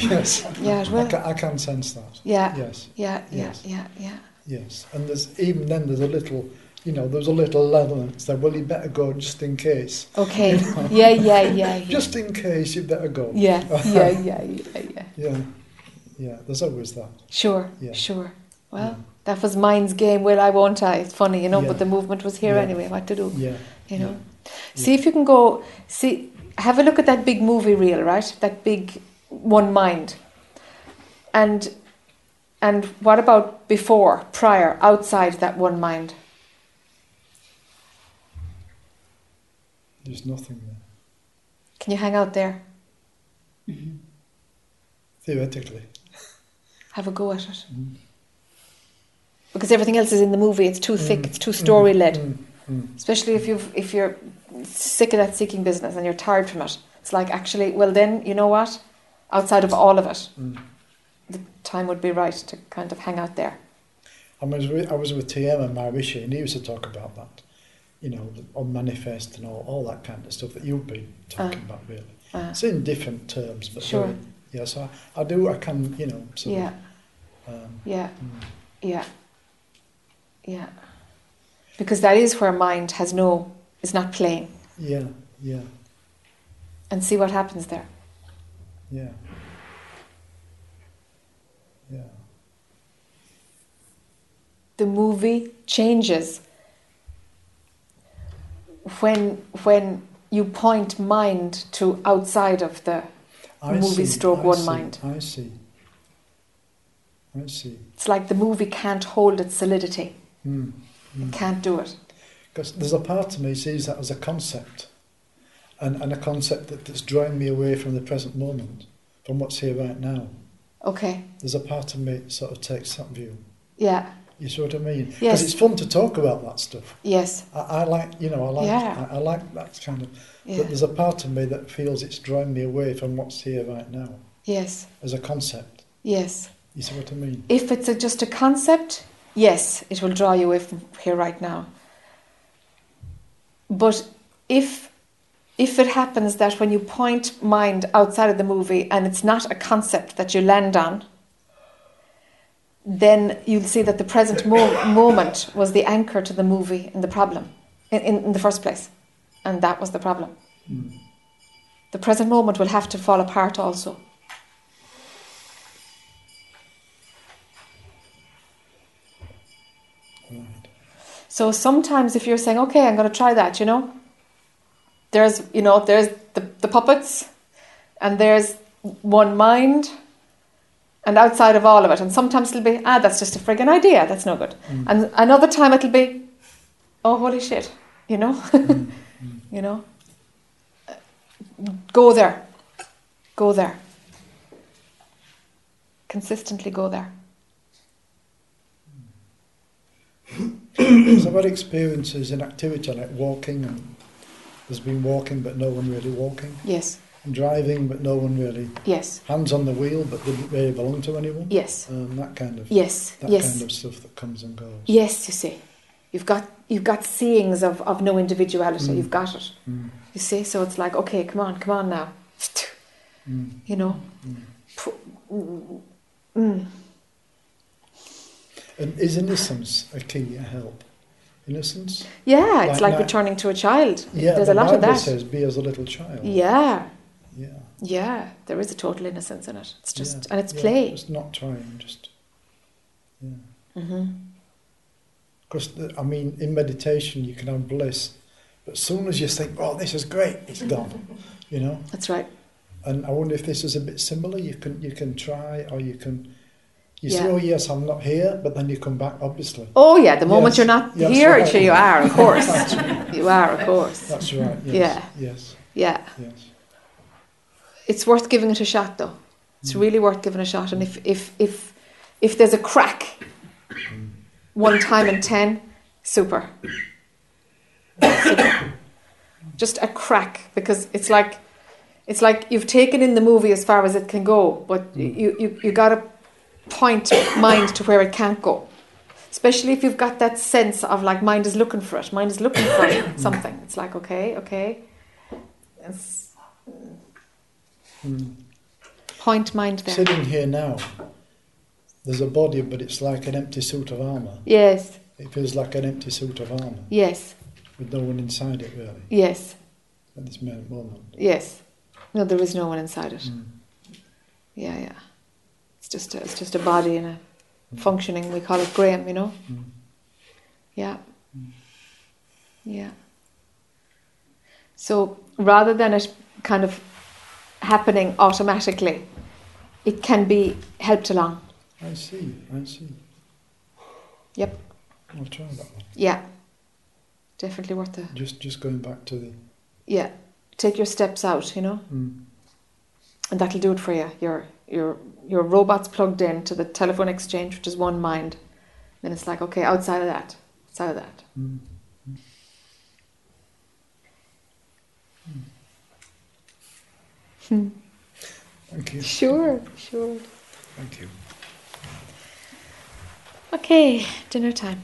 I: Yes.
A: Yeah, it
I: I can, I can sense that.
A: Yeah,
I: yes.
A: Yeah, yeah,
I: Yes.
A: yeah, yeah.
I: yes. And there's even then there's a little you know there's a little element that well you better go just in case
A: Okay. Yeah, yeah, yeah, yeah.
I: just in case you better go
A: Yeah, yeah, yeah, yeah, yeah.
I: Yeah, yeah. There's always that.
A: Sure,
I: Yeah.
A: sure. Well,
I: Yeah.
A: that was mind's game. Will I? Won't I? It's funny, you know. But the movement was here anyway. What to do?
I: Yeah,
A: You know. See if you can go. See, have a look at that big movie reel, right? That big one mind. And and what about before, prior, outside that one mind?
I: There's nothing there
A: Can you hang out there?
I: theoretically.
A: Have a go at it.
I: Mm.
A: Because everything else is in the movie. It's too thick.
I: Mm,
A: It's too story led.
I: Mm, mm,
A: especially if you've if you're sick of that seeking business and you're tired from it it's like actually well then you know what outside of all of it the time would be right to kind of hang out there
I: I was with, I was with TM and Maharishi, and he used to talk about that, you know, on manifest and all, all that kind of stuff that you've been talking
A: Ah.
I: about, really.
A: uh,
I: It's in different terms, but
A: Sure.
I: yeah. So I, I do, I can, you know, sort
A: yeah
I: of, um,
A: yeah
I: mm,
A: yeah yeah because that is where mind has no is not playing
I: yeah, yeah,
A: and see what happens there
I: yeah, yeah.
A: the movie changes when when you point mind to outside of the
I: I
A: Movie
I: see,
A: stroke
I: I
A: one
I: see,
A: mind.
I: I see. I see.
A: it's like the movie can't hold its solidity
I: Mm, mm.
A: can't do it
I: Because there's a part of me sees that as a concept, and, and a concept that, that's drawing me away from the present moment, from what's here right now.
A: Okay.
I: There's a part of me that sort of takes that view.
A: Yeah.
I: You see what I mean? Because
A: Yes.
I: it's fun to talk about that stuff.
A: Yes.
I: I, I like, you know, I like,
A: Yeah.
I: I, I like that kind of.
A: Yeah.
I: But there's a part of me that feels it's drawing me away from what's here right now
A: Yes.
I: as a concept.
A: Yes.
I: You see what I mean?
A: If it's a, just a concept, yes, it will draw you away from here right now. But if if it happens that when you point mind outside of the movie and it's not a concept that you land on, then you'll see that the present mo- moment was the anchor to the movie and the problem in, in, in the first place. And that was the problem. Hmm. The present moment will have to fall apart also.
I: Right.
A: So sometimes if you're saying, okay, I'm going to try that, you know, there's, you know, there's the, the puppets and there's one mind and outside of all of it. And sometimes it'll be, ah, that's just a friggin' idea. That's no good. Mm. And another time it'll be, oh, holy shit, you know, mm, mm. you know, go there, go there. Consistently go there.
I: So I've had experiences in activity like walking and there's been walking but no one really walking.
A: Yes,
I: And driving but no one really
A: yes,
I: hands on the wheel but didn't really belong to anyone.
A: yes,
I: Um, that kind of
A: yes,
I: that
A: yes.
I: kind of stuff that comes and goes.
A: Yes, you see, you've got you've got seeings of, of no individuality.
I: Mm.
A: You've got it.
I: Mm.
A: You see, so it's like, okay, come on, come on now.
I: Mm.
A: You know.
I: Mm.
A: Mm.
I: And is innocence a key, a help? Innocence?
A: Yeah, it's
I: Like
A: like
I: that.
A: returning to a child.
I: Yeah,
A: There's
I: the
A: a lot
I: Bible
A: of that.
I: says, "Be as a little child."
A: Yeah,
I: yeah,
A: yeah. There is a total innocence in it. It's just
I: yeah,
A: and it's
I: yeah.
A: play.
I: It's not trying, just yeah.
A: mm-hmm
I: Because I mean, in meditation, you can have bliss, but as soon as you think, "Oh, this is great," it's gone. you know.
A: That's right.
I: And I wonder if this is a bit similar. You can you can try, or you can. You say, "Oh yes, I'm not here," but then you come back, obviously.
A: Oh yeah, the moment
I: Yes,
A: you're not
I: yes,
A: here,
I: right.
A: you are, of course. You are, of course.
I: That's right. Yes,
A: Yeah.
I: Yes.
A: Yeah.
I: Yes.
A: It's worth giving it a shot, though. It's really worth giving a shot. And if if if if there's a crack, one time in ten, super. Super. Just a crack because it's like it's like you've taken in the movie as far as it can go, but you you you got to point mind to where it can't go. Especially if you've got that sense of like mind is looking for it, mind is looking for something. It's like okay, okay. It's,
I: Mm.
A: point mind there.
I: Sitting here now, there's a body, but it's like an empty suit of armour.
A: Yes,
I: It feels like an empty suit of armour
A: yes,
I: with no one inside it, really,
A: yes,
I: at this moment.
A: yes. No, there is no one inside it.
I: Mm.
A: Yeah, yeah. It's just a, it's just a body and a functioning. We call it Graham, you know.
I: Mm.
A: Yeah, yeah. So rather than it kind of happening automatically, it can be helped along.
I: I see, I see.
A: Yep.
I: I'll try that one.
A: Yeah, definitely worth it.
I: Just, just going back to the.
A: Yeah, take your steps out, you know.
I: Mm.
A: and that'll do it for you. Your your your robot's plugged in to the telephone exchange, which is one mind. Then it's like, okay, outside of that, outside of that.
I: Mm. Hmm. Thank you.
A: Sure, sure.
I: Thank you.
A: Okay, dinner time.